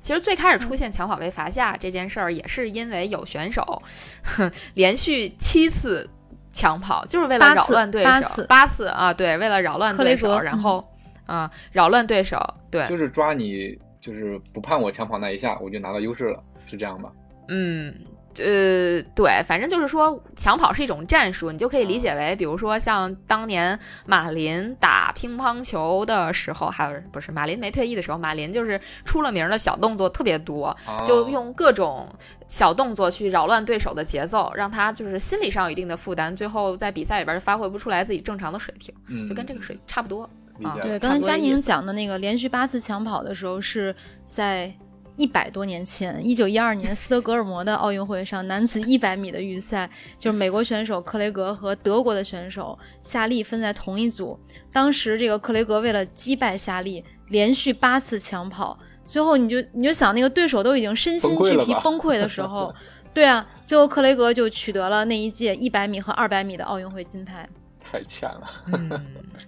其实最开始出现抢跑被罚下这件事儿，也是因为有选手 连续七次抢跑，就是为了扰乱对手。八次八次啊，对，为了扰乱对手，然后啊扰乱对手，对，就是抓你，就是不判我抢跑那一下，我就拿到优势了，是这样吧？嗯。呃，对，反正就是说，抢跑是一种战术，你就可以理解为，比如说像当年马林打乒乓球的时候，还有不是马林没退役的时候，马林就是出了名的小动作特别多，就用各种小动作去扰乱对手的节奏，让他就是心理上有一定的负担，最后在比赛里边发挥不出来自己正常的水平，就跟这个水差不多啊。对，刚才佳宁讲的那个连续八次抢跑的时候是在。一百多年前，一九一二年斯德哥尔摩的奥运会上，男子一百米的预赛，就是美国选手克雷格和德国的选手夏利分在同一组。当时这个克雷格为了击败夏利，连续八次抢跑，最后你就你就想那个对手都已经身心俱疲崩溃的时候，对啊，最后克雷格就取得了那一届一百米和二百米的奥运会金牌。太欠了。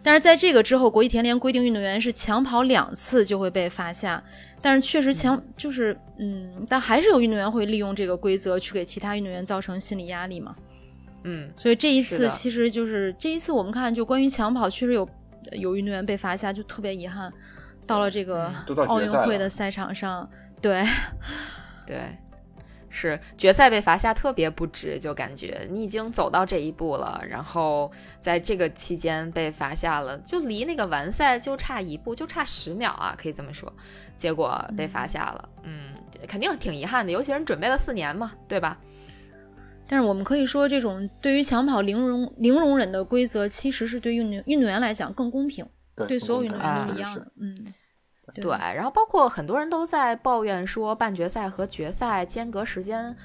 但是在这个之后，国际田联规定运动员是抢跑两次就会被罚下。但是确实强，就是嗯，但还是有运动员会利用这个规则去给其他运动员造成心理压力嘛。嗯，所以这一次其实就是这一次我们看，就关于抢跑，确实有有运动员被罚下，就特别遗憾。到了这个奥运会的赛场上，对对。是决赛被罚下特别不值，就感觉你已经走到这一步了，然后在这个期间被罚下了，就离那个完赛就差一步，就差十秒啊，可以这么说。结果被罚下了，嗯，肯定挺遗憾的，尤其是准备了四年嘛，对吧？但是我们可以说，这种对于抢跑零容零容忍的规则，其实是对运动运动员来讲更公平，对所有运动员都一样的，嗯。对，然后包括很多人都在抱怨说，半决赛和决赛间隔时间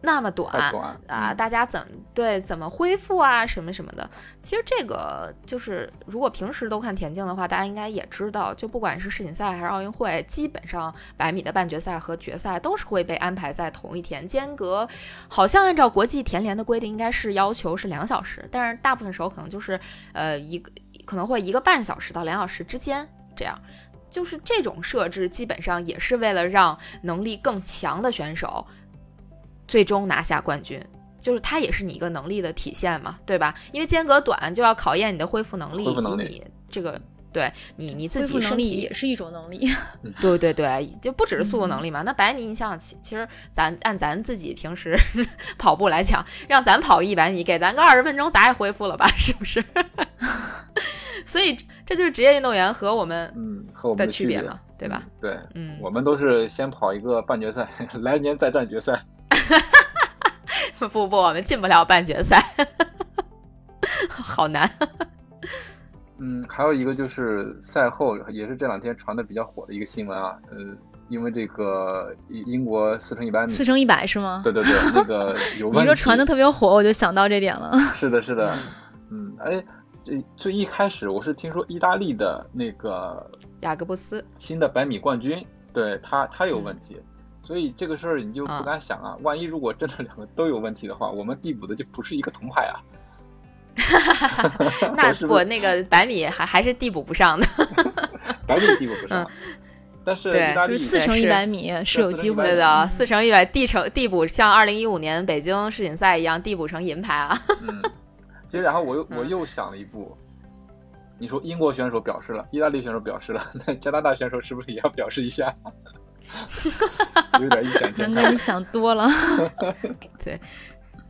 那么短啊，大家怎么对怎么恢复啊，什么什么的。其实这个就是，如果平时都看田径的话，大家应该也知道，就不管是世锦赛还是奥运会，基本上百米的半决赛和决赛都是会被安排在同一天，间隔好像按照国际田联的规定，应该是要求是两小时，但是大部分时候可能就是呃一个可能会一个半小时到两小时之间这样。就是这种设置，基本上也是为了让能力更强的选手最终拿下冠军。就是它也是你一个能力的体现嘛，对吧？因为间隔短，就要考验你的恢复能力以及你这个对你你自己身体也是一种能力。对对对，就不只是速度能力嘛。那百米，你想其其实咱按咱自己平时 跑步来讲，让咱跑一百米，给咱个二十分钟，咱也恢复了吧？是不是？所以这就是职业运动员和我们嗯和我们的区别嘛，对吧？对，嗯，我们都是先跑一个半决赛，来年再战决赛。不不不，我们进不了半决赛，好难。嗯，还有一个就是赛后也是这两天传的比较火的一个新闻啊，呃，因为这个英国四乘一百米，四乘一百是吗？对对对，那个有问题。你说传的特别火，我就想到这点了。是的，是的，嗯，哎。最最一开始我是听说意大利的那个雅各布斯新的百米冠军，对他他有问题，所以这个事儿你就不敢想啊。万一如果真的两个都有问题的话，我们递补的就不是一个铜牌啊。那不那个百米还还是递补不上的，百米递补不上。但是意大利四乘一百米是有机会的，四乘一百递成递补，像二零一五年北京世锦赛一样递补成银牌啊。嗯其实，然后我又 我又想了一步，你说英国选手表示了，意大利选手表示了，那加拿大选手是不是也要表示一下？有点异想天开。你想多了。对。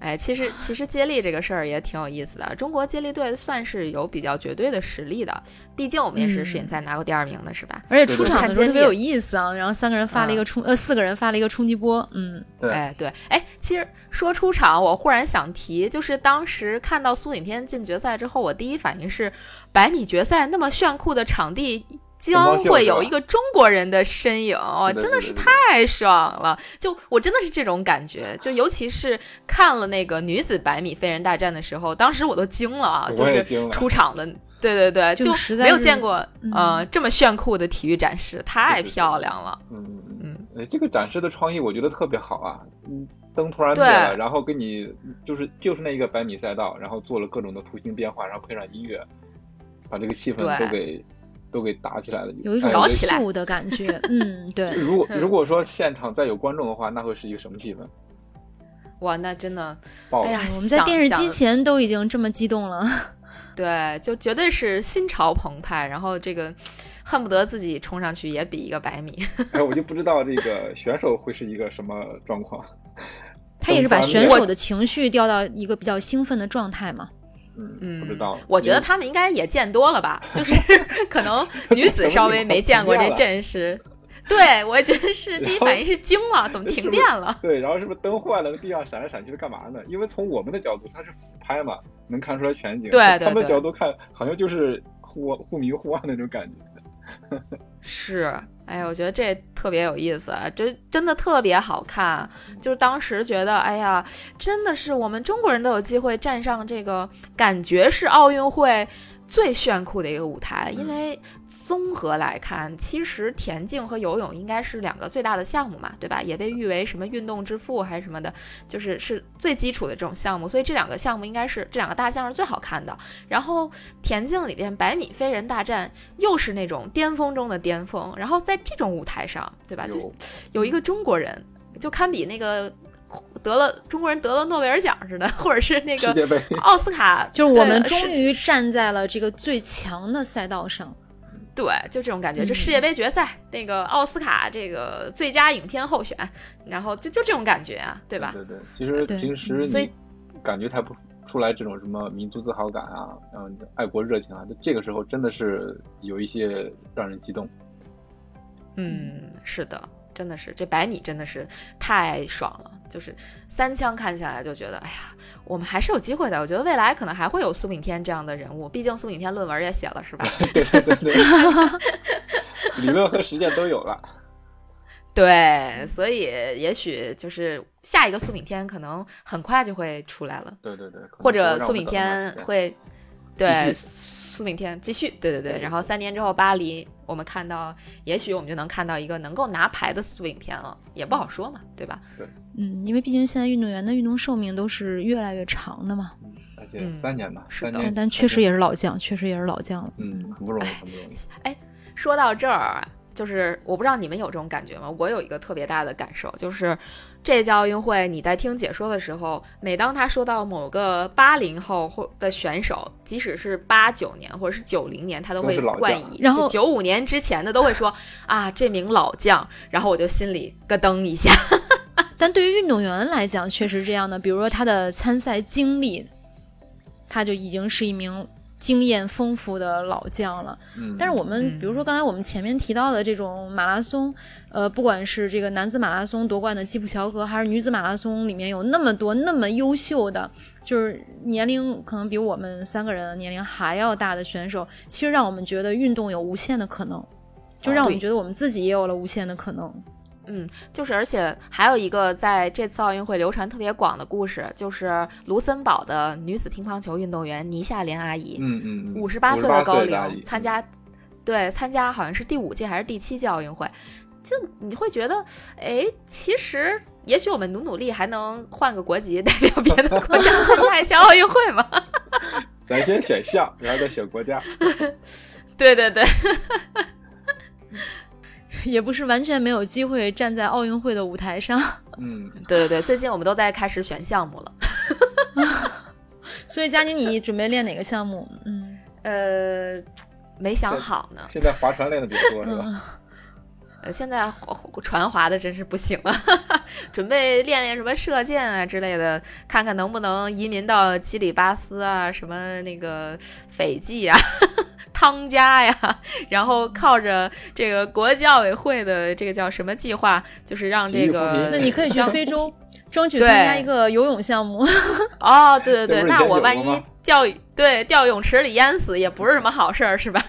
哎，其实其实接力这个事儿也挺有意思的。中国接力队算是有比较绝对的实力的，毕竟我们也是世锦赛拿过第二名的，是吧？而且出场的时候特别有意思啊。然后三个人发了一个冲，呃，四个人发了一个冲击波。嗯，对，哎对，哎，其实说出场，我忽然想提，就是当时看到苏炳添进决赛之后，我第一反应是百米决赛那么炫酷的场地。将会有一个中国人的身影哦，真的是太爽了！就我真的是这种感觉，就尤其是看了那个女子百米飞人大战的时候，当时我都惊了啊！就是出场的，对对对，就没有见过呃这么炫酷的体育展示，太漂亮了。嗯嗯嗯，这个展示的创意我觉得特别好啊！嗯，灯突然灭了，然后给你就是就是那一个百米赛道，然后做了各种的图形变化，然后配上音乐，把这个气氛都给。都给打起来了，有一种搞起来的感觉。嗯，对。如果如果说现场再有观众的话，那会是一个什么气氛？哇，那真的，哎呀，我们在电视机前都已经这么激动了。对，就绝对是心潮澎湃。然后这个，恨不得自己冲上去也比一个百米。哎，我就不知道这个选手会是一个什么状况。他也是把选手的情绪调到一个比较兴奋的状态嘛。嗯，不知道。我觉得他们应该也见多了吧，就是 可能女子稍微没见过这阵势。对，我觉得是 第一反应是惊了，怎么停电了？对，然后是不是灯坏了，地上闪来闪去是干嘛呢？因为从我们的角度，它是俯拍嘛，能看出来全景。对，他们的角度看，好像就是忽忽明忽暗那种感觉。是，哎，我觉得这特别有意思，这真的特别好看。就是当时觉得，哎呀，真的是我们中国人都有机会站上这个，感觉是奥运会。最炫酷的一个舞台，因为综合来看，其实田径和游泳应该是两个最大的项目嘛，对吧？也被誉为什么运动之父还是什么的，就是是最基础的这种项目，所以这两个项目应该是这两个大项是最好看的。然后田径里边百米飞人大战又是那种巅峰中的巅峰，然后在这种舞台上，对吧？就有一个中国人，就堪比那个。得了中国人得了诺贝尔奖似的，或者是那个奥斯卡，就是我们终于站在了这个最强的赛道上。对，就这种感觉。这世界杯决赛，那个奥斯卡这个最佳影片候选，然后就就这种感觉啊，对吧？对对，其实平时你感觉他不出来这种什么民族自豪感啊，嗯，爱国热情啊，这个时候真的是有一些让人激动。嗯，是的。真的是这百米真的是太爽了，就是三枪看下来就觉得，哎呀，我们还是有机会的。我觉得未来可能还会有苏炳添这样的人物，毕竟苏炳添论文也写了，是吧？对 对对，理论和实践都有了。对，所以也许就是下一个苏炳添可能很快就会出来了。对对对，或者苏炳添会对。苏炳添继续，对对对，然后三年之后巴黎，我们看到，也许我们就能看到一个能够拿牌的苏炳添了，也不好说嘛，对吧？对，嗯，因为毕竟现在运动员的运动寿命都是越来越长的嘛，而且三年吧，是的，但但确实也是老将，确实也是老将了，嗯，很不容易，很不容易。哎，说到这儿，就是我不知道你们有这种感觉吗？我有一个特别大的感受，就是。这届奥运会，你在听解说的时候，每当他说到某个八零后或的选手，即使是八九年或者是九零年，他都会冠以，然后九五年之前的都会说啊，这名老将，然后我就心里咯噔一下。但对于运动员来讲，确实这样的，比如说他的参赛经历，他就已经是一名。经验丰富的老将了，但是我们比如说刚才我们前面提到的这种马拉松，呃，不管是这个男子马拉松夺冠的基普乔格，还是女子马拉松里面有那么多那么优秀的，就是年龄可能比我们三个人年龄还要大的选手，其实让我们觉得运动有无限的可能，就让我们觉得我们自己也有了无限的可能。嗯，就是，而且还有一个在这次奥运会流传特别广的故事，就是卢森堡的女子乒乓球运动员倪夏莲阿姨，嗯嗯，五十八岁的高龄参加，对，参加好像是第五届还是第七届奥运会，就你会觉得，哎，其实也许我们努努力还能换个国籍，代表别的国家参加一下奥运会嘛？咱先选项，然后再选国家。对 对对。也不是完全没有机会站在奥运会的舞台上。嗯，对对对，最近我们都在开始选项目了。所以佳妮，你准备练哪个项目？嗯，呃，没想好呢。现在划船练的比较多是吧？呃，现在船划的真是不行了，准备练练什么射箭啊之类的，看看能不能移民到基里巴斯啊，什么那个斐济啊。汤加呀，然后靠着这个国际奥委会的这个叫什么计划，就是让这个，那你可以去非洲争取参加一个游泳项目。哦，对对对，那我万一掉对掉泳池里淹死，也不是什么好事儿，是吧？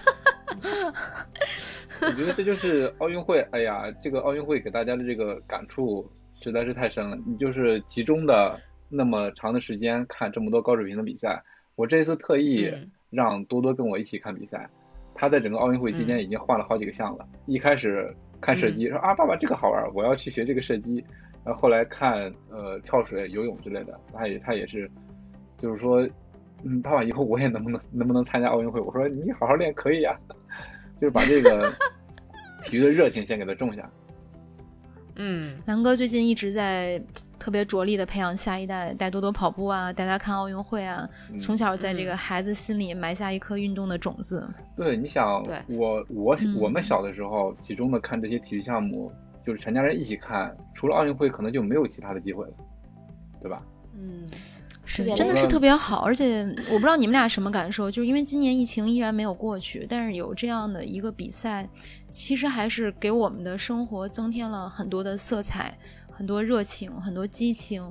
我觉得这就是奥运会。哎呀，这个奥运会给大家的这个感触实在是太深了。你就是集中的那么长的时间看这么多高水平的比赛，我这次特意。让多多跟我一起看比赛，他在整个奥运会期间已经换了好几个项了。一开始看射击，说啊爸爸这个好玩，我要去学这个射击。然后后来看呃跳水、游泳之类的，他也他也是，就是说，嗯爸爸以后我也能不能能不能参加奥运会？我说你好好练可以呀，就是把这个体育的热情先给他种下。嗯，南哥最近一直在。特别着力的培养下一代，带多多跑步啊，带他看奥运会啊，从小在这个孩子心里埋下一颗运动的种子。对，你想，我我我们小的时候集中的看这些体育项目，就是全家人一起看，除了奥运会，可能就没有其他的机会了，对吧？嗯。是真的是特别好，而且我不知道你们俩什么感受，就是因为今年疫情依然没有过去，但是有这样的一个比赛，其实还是给我们的生活增添了很多的色彩，很多热情，很多激情。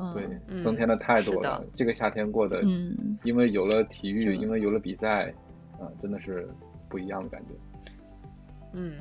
嗯，对，增添的太多了。这个夏天过的，嗯，因为有了体育，因为有了比赛，啊，真的是不一样的感觉。嗯。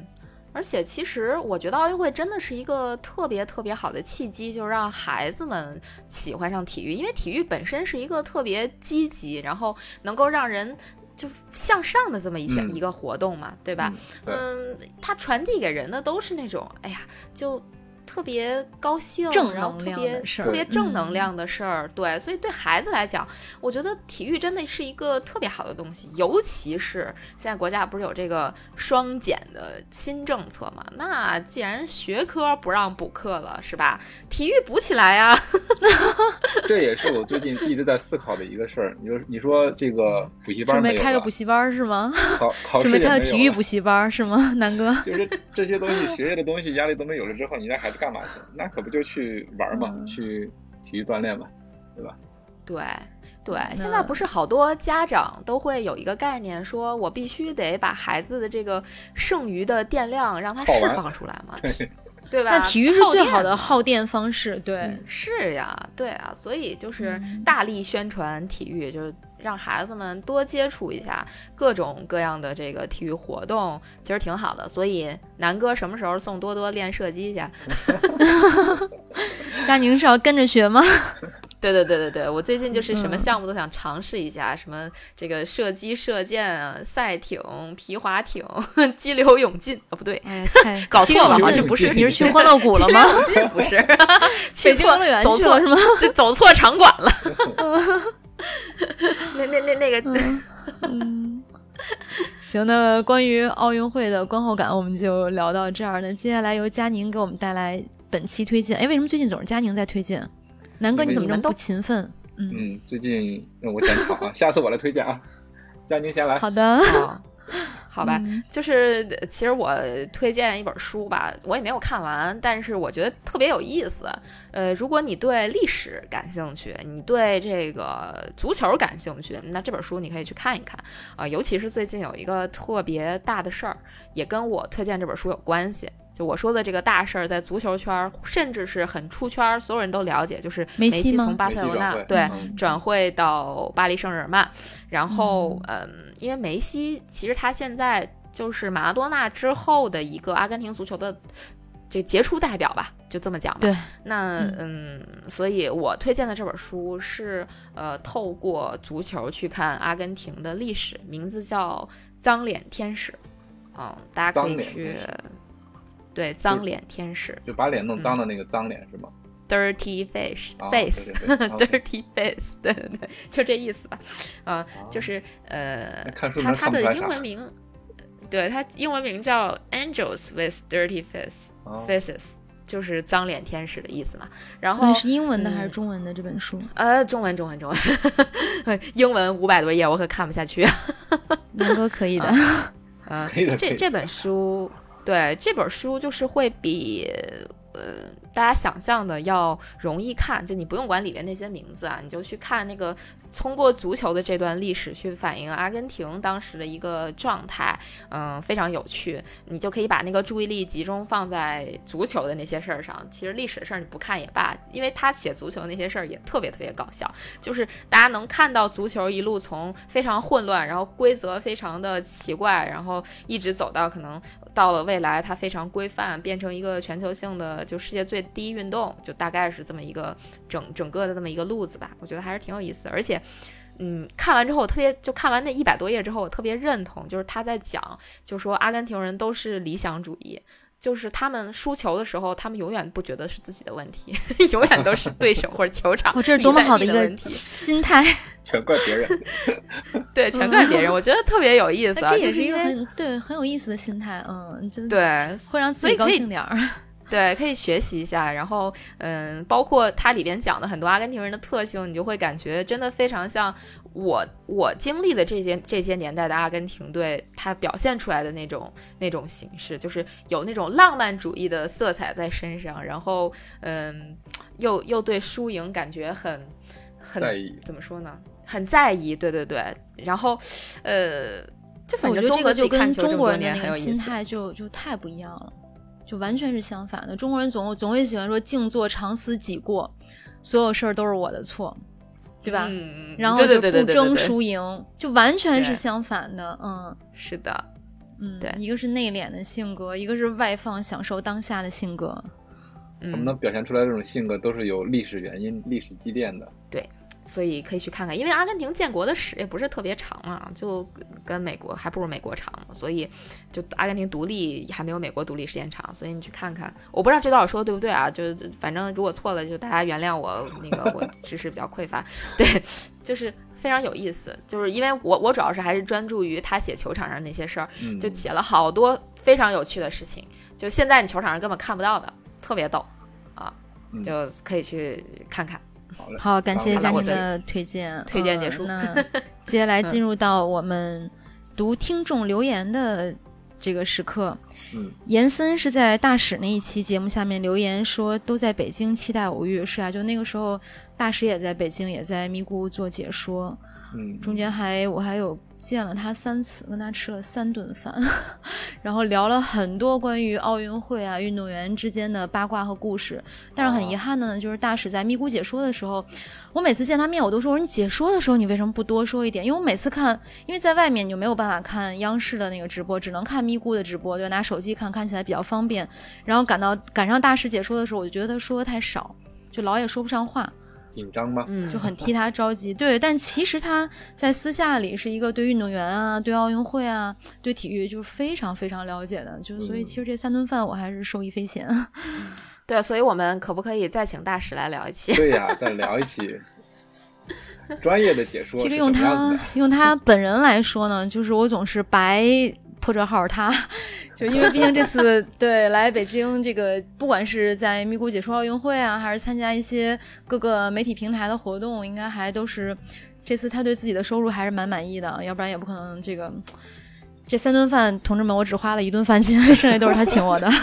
而且，其实我觉得奥运会真的是一个特别特别好的契机，就让孩子们喜欢上体育。因为体育本身是一个特别积极，然后能够让人就向上的这么一些一个活动嘛，对吧？嗯，它传递给人的都是那种，哎呀，就。特别高兴，然后特别特别正能量的事儿，对，所以对孩子来讲，我觉得体育真的是一个特别好的东西，尤其是现在国家不是有这个双减的新政策嘛？那既然学科不让补课了，是吧？体育补起来呀！这也是我最近一直在思考的一个事儿。你说，你说这个补习班准备开个补习班是吗？考考 试准备开个体育补习班是吗，南哥？就是这些东西，学业的东西压力都没有了之后，你让孩子。干嘛去？那可不就去玩嘛，去体育锻炼嘛，对吧？对对，现在不是好多家长都会有一个概念，说我必须得把孩子的这个剩余的电量让他释放出来嘛，对 吧？那体育是最好的耗电方式，对，是呀，对啊，所以就是大力宣传体育，就是。让孩子们多接触一下各种各样的这个体育活动，其实挺好的。所以南哥什么时候送多多练射击去？佳宁是要跟着学吗？对对对对对，我最近就是什么项目都想尝试一下，什么这个射击、射箭、赛艇、皮划艇、激流勇进啊，不对，搞错了啊，这不是你是去欢乐谷了吗？不是，去错走错是吗？走错场馆了。那 那那那个，嗯，行，那关于奥运会的观后感，我们就聊到这儿。那接下来由佳宁给我们带来本期推荐。哎，为什么最近总是佳宁在推荐？南哥，你怎么这么不勤奋？嗯，最近让我检讨啊，下次我来推荐啊。佳宁先来。好的。好吧，就是其实我推荐一本书吧，我也没有看完，但是我觉得特别有意思。呃，如果你对历史感兴趣，你对这个足球感兴趣，那这本书你可以去看一看啊。尤其是最近有一个特别大的事儿，也跟我推荐这本书有关系。就我说的这个大事儿，在足球圈，甚至是很出圈，所有人都了解，就是梅西从巴塞罗那对转会到巴黎圣日耳曼，然后嗯，因为梅西其实他现在就是马拉多纳之后的一个阿根廷足球的这杰出代表吧，就这么讲吧。对，那嗯，所以我推荐的这本书是呃，透过足球去看阿根廷的历史，名字叫《脏脸天使》，嗯，大家可以去。对，脏脸天使，就把脸弄脏的那个脏脸是吗？Dirty face，face，dirty face，对对对，就这意思吧。啊，就是呃，他他的英文名，对他英文名叫 Angels with Dirty Face Faces，就是脏脸天使的意思嘛。然后是英文的还是中文的这本书？呃，中文，中文，中文。英文五百多页，我可看不下去。南哥可以的，啊，这这本书。对这本书就是会比呃大家想象的要容易看，就你不用管里面那些名字啊，你就去看那个通过足球的这段历史去反映阿根廷当时的一个状态，嗯，非常有趣。你就可以把那个注意力集中放在足球的那些事儿上。其实历史的事儿你不看也罢，因为他写足球那些事儿也特别特别搞笑，就是大家能看到足球一路从非常混乱，然后规则非常的奇怪，然后一直走到可能。到了未来，它非常规范，变成一个全球性的，就世界最低运动，就大概是这么一个整整个的这么一个路子吧。我觉得还是挺有意思，而且，嗯，看完之后我特别，就看完那一百多页之后，我特别认同，就是他在讲，就说阿根廷人都是理想主义。就是他们输球的时候，他们永远不觉得是自己的问题，永远都是对手或者球场。哦，这是多么好的一个心态！全怪别人。对，全怪别人。我觉得特别有意思啊。这也是一个很对很有意思的心态。嗯，就对，会让自己高兴点儿。对，可以学习一下。然后，嗯，包括它里边讲的很多阿根廷人的特性，你就会感觉真的非常像我我经历的这些这些年代的阿根廷队，它表现出来的那种那种形式，就是有那种浪漫主义的色彩在身上。然后，嗯，又又对输赢感觉很很在意怎么说呢？很在意。对对对。然后，呃，就反正这个就跟中国人的那个心态就就太不一样了。就完全是相反的，中国人总总会喜欢说“静坐常思己过”，所有事儿都是我的错，对吧？嗯然后就不争输赢，就完全是相反的。嗯，是的，嗯，对，一个是内敛的性格，一个是外放享受当下的性格。他们能表现出来这种性格，都是有历史原因、历史积淀的。对。所以可以去看看，因为阿根廷建国的史也不是特别长嘛，就跟美国还不如美国长，所以就阿根廷独立还没有美国独立时间长，所以你去看看。我不知道这段我说的对不对啊？就反正如果错了，就大家原谅我，那个我 知识比较匮乏。对，就是非常有意思，就是因为我我主要是还是专注于他写球场上那些事儿，就写了好多非常有趣的事情，就现在你球场上根本看不到的，特别逗啊，就可以去看看。好，感谢佳宁的推荐，推荐结束。那 接下来进入到我们读听众留言的这个时刻。嗯，严森是在大使那一期节目下面留言说，都在北京期待偶遇。是啊，就那个时候大使也在北京，也在咪咕做解说。嗯，中间还我还有。见了他三次，跟他吃了三顿饭，然后聊了很多关于奥运会啊、运动员之间的八卦和故事。但是很遗憾的呢，就是大使在咪咕解说的时候，我每次见他面，我都说：“我说你解说的时候，你为什么不多说一点？”因为我每次看，因为在外面你就没有办法看央视的那个直播，只能看咪咕的直播，对，拿手机看，看起来比较方便。然后赶到赶上大使解说的时候，我就觉得他说的太少，就老也说不上话。紧张吗？嗯，就很替他着急。对，但其实他在私下里是一个对运动员啊、对奥运会啊、对体育就是非常非常了解的。就所以，其实这三顿饭我还是受益匪浅。对，所以我们可不可以再请大使来聊一期？对呀，再聊一期专业的解说。这个用他用他本人来说呢，就是我总是白。破折号他，就因为毕竟这次 对来北京，这个不管是在咪咕解说奥运会啊，还是参加一些各个媒体平台的活动，应该还都是这次他对自己的收入还是蛮满意的，要不然也不可能这个这三顿饭，同志们，我只花了一顿饭钱，剩下都是他请我的。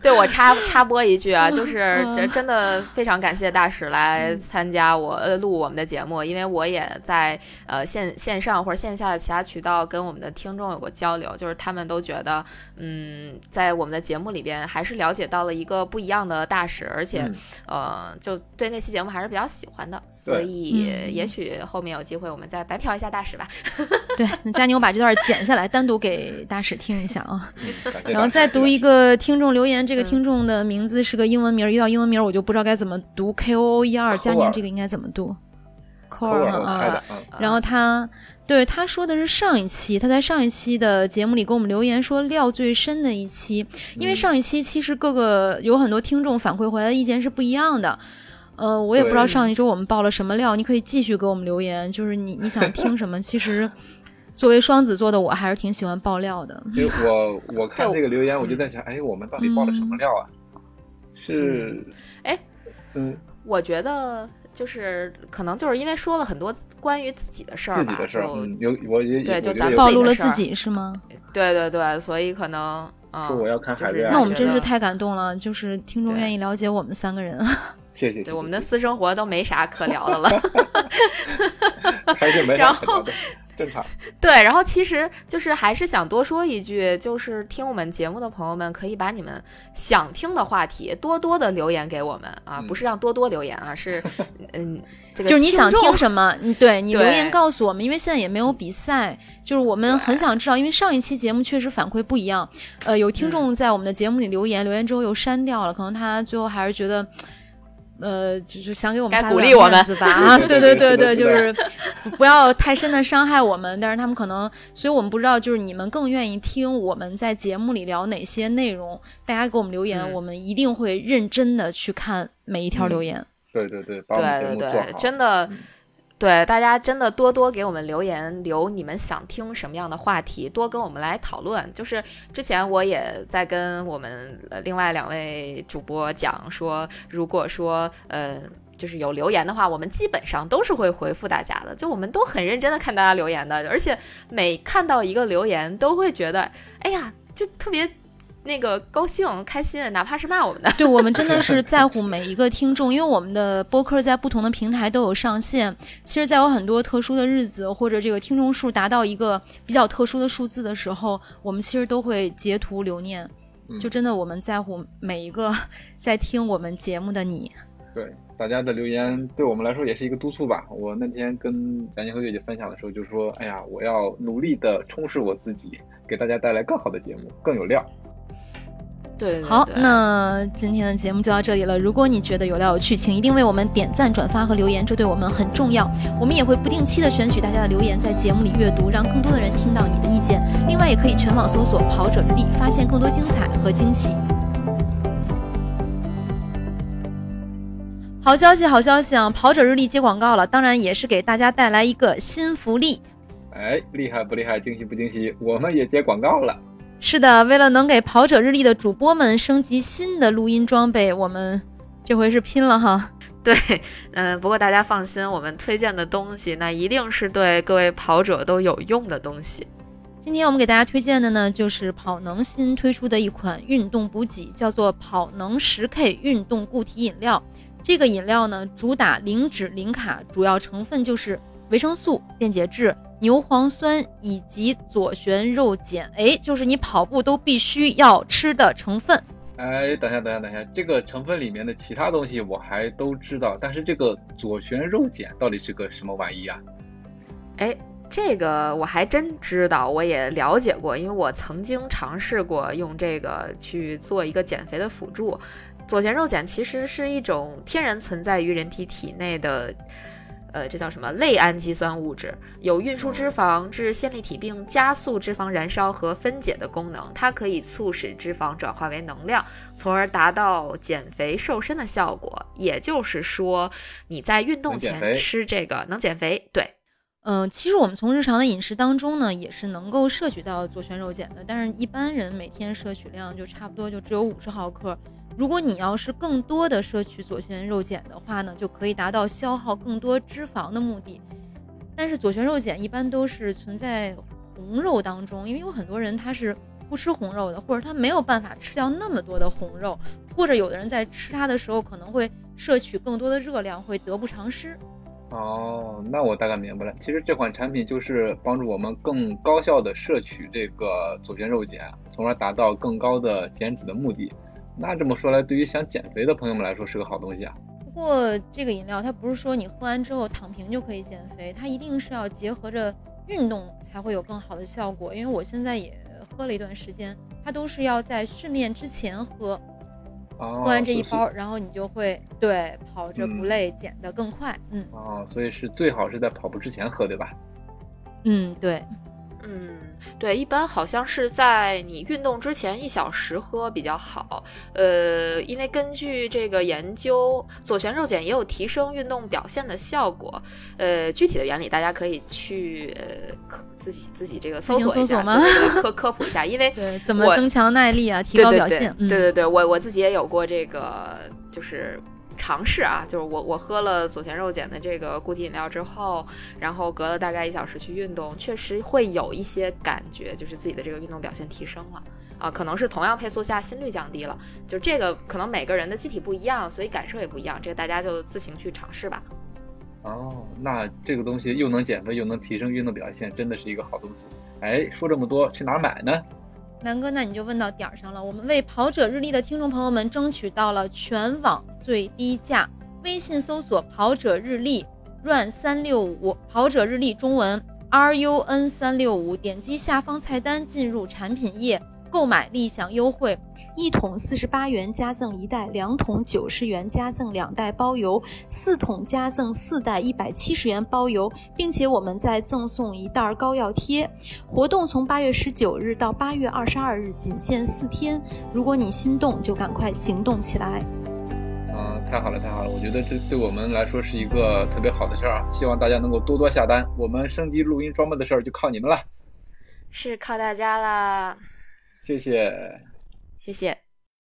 对我插 插播一句啊，就是真真的非常感谢大使来参加我呃录我们的节目，因为我也在呃线线上或者线下的其他渠道跟我们的听众有过交流，就是他们都觉得嗯在我们的节目里边还是了解到了一个不一样的大使，而且呃就对那期节目还是比较喜欢的，所以也许后面有机会我们再白嫖一下大使吧。对，那佳宁我把这段剪下来单独给大使听一下啊，然后再读一个听众留言。这个听众的名字是个英文名，一到英文名我就不知道该怎么读。K O O E R 嘉宁这个应该怎么读？Core 啊，然后他对他说的是上一期，他在上一期的节目里给我们留言说料最深的一期，因为上一期其实各个有很多听众反馈回来的意见是不一样的。呃，我也不知道上一周我们爆了什么料，你可以继续给我们留言，就是你你想听什么，其实。作为双子座的我，还是挺喜欢爆料的。因为我 我看这个留言，我就在想，哎，我们到底爆了什么料啊？是，哎，嗯，我觉得就是可能就是因为说了很多关于自己的事儿吧，就有我也对，就咱暴露了自己是吗？对对对，所以可能说我要看海边，那我们真是太感动了，就是听众愿意了解我们三个人。谢谢，对我们的私生活都没啥可聊的了，还是没然后。正常，对，然后其实就是还是想多说一句，就是听我们节目的朋友们可以把你们想听的话题多多的留言给我们啊，不是让多多留言啊，是 嗯，这个就是你想听什么，对你留言告诉我们，因为现在也没有比赛，就是我们很想知道，因为上一期节目确实反馈不一样，呃，有听众在我们的节目里留言，留言之后又删掉了，可能他最后还是觉得。呃，就是想给我们鼓励我们吧啊，对对对对，就是不要太深的伤害我们。但是他们可能，所以我们不知道，就是你们更愿意听我们在节目里聊哪些内容？大家给我们留言，我们一定会认真的去看每一条留言。对对对，对对对，真的。对大家真的多多给我们留言，留你们想听什么样的话题，多跟我们来讨论。就是之前我也在跟我们另外两位主播讲说，如果说呃。就是有留言的话，我们基本上都是会回复大家的。就我们都很认真的看大家留言的，而且每看到一个留言，都会觉得，哎呀，就特别那个高兴、开心，哪怕是骂我们的。对我们真的是 在乎每一个听众，因为我们的播客在不同的平台都有上线。其实，在有很多特殊的日子，或者这个听众数达到一个比较特殊的数字的时候，我们其实都会截图留念。就真的我们在乎每一个 在听我们节目的你。对。大家的留言对我们来说也是一个督促吧。我那天跟蒋妮和月姐分享的时候，就说：“哎呀，我要努力的充实我自己，给大家带来更好的节目，更有料。”对，好，那今天的节目就到这里了。如果你觉得有料有趣，请一定为我们点赞、转发和留言，这对我们很重要。我们也会不定期的选取大家的留言，在节目里阅读，让更多的人听到你的意见。另外，也可以全网搜索“跑者日历”，发现更多精彩和惊喜。好消息，好消息啊！跑者日历接广告了，当然也是给大家带来一个新福利。哎，厉害不厉害？惊喜不惊喜？我们也接广告了。是的，为了能给跑者日历的主播们升级新的录音装备，我们这回是拼了哈。对，嗯，不过大家放心，我们推荐的东西那一定是对各位跑者都有用的东西。今天我们给大家推荐的呢，就是跑能新推出的一款运动补给，叫做跑能十 K 运动固体饮料。这个饮料呢，主打零脂零卡，主要成分就是维生素、电解质、牛磺酸以及左旋肉碱，哎，就是你跑步都必须要吃的成分。哎，等一下，等一下，等一下，这个成分里面的其他东西我还都知道，但是这个左旋肉碱到底是个什么玩意啊？哎，这个我还真知道，我也了解过，因为我曾经尝试过用这个去做一个减肥的辅助。左旋肉碱其实是一种天然存在于人体体内的，呃，这叫什么类氨基酸物质，有运输脂肪、至线粒体并加速脂肪燃烧和分解的功能。它可以促使脂肪转化为能量，从而达到减肥瘦身的效果。也就是说，你在运动前吃这个能减肥。对，嗯，其实我们从日常的饮食当中呢，也是能够摄取到左旋肉碱的，但是一般人每天摄取量就差不多就只有五十毫克。如果你要是更多的摄取左旋肉碱的话呢，就可以达到消耗更多脂肪的目的。但是左旋肉碱一般都是存在红肉当中，因为有很多人他是不吃红肉的，或者他没有办法吃掉那么多的红肉，或者有的人在吃它的时候可能会摄取更多的热量，会得不偿失。哦，那我大概明白了。其实这款产品就是帮助我们更高效的摄取这个左旋肉碱，从而达到更高的减脂的目的。那这么说来，对于想减肥的朋友们来说是个好东西啊。不过这个饮料它不是说你喝完之后躺平就可以减肥，它一定是要结合着运动才会有更好的效果。因为我现在也喝了一段时间，它都是要在训练之前喝，喝完这一包，然后你就会对跑着不累，减得更快。嗯。哦，所以是最好是在跑步之前喝，对吧？嗯，对。嗯，对，一般好像是在你运动之前一小时喝比较好。呃，因为根据这个研究，左旋肉碱也有提升运动表现的效果。呃，具体的原理大家可以去呃自己自己这个搜索一下，科科普一下。因为 对怎么增强耐力啊，提高表现。对对对，我我自己也有过这个，就是。尝试啊，就是我我喝了左旋肉碱的这个固体饮料之后，然后隔了大概一小时去运动，确实会有一些感觉，就是自己的这个运动表现提升了啊，可能是同样配速下心率降低了，就这个可能每个人的机体不一样，所以感受也不一样，这个大家就自行去尝试吧。哦，那这个东西又能减肥又能提升运动表现，真的是一个好东西。哎，说这么多，去哪儿买呢？南哥，那你就问到点儿上了。我们为跑者日历的听众朋友们争取到了全网最低价。微信搜索“跑者日历 ”，run 三六五，跑者日历中文 R U N 三六五，点击下方菜单进入产品页。购买立享优惠，一桶四十八元加赠一袋，两桶九十元加赠两袋包邮，四桶加赠四袋一百七十元包邮，并且我们再赠送一袋膏药贴。活动从八月十九日到八月二十二日，仅限四天。如果你心动，就赶快行动起来。太好了，太好了！我觉得这对我们来说是一个特别好的事儿啊！希望大家能够多多下单，我们升级录音装备的事儿就靠你们了，是靠大家啦！谢谢，谢谢。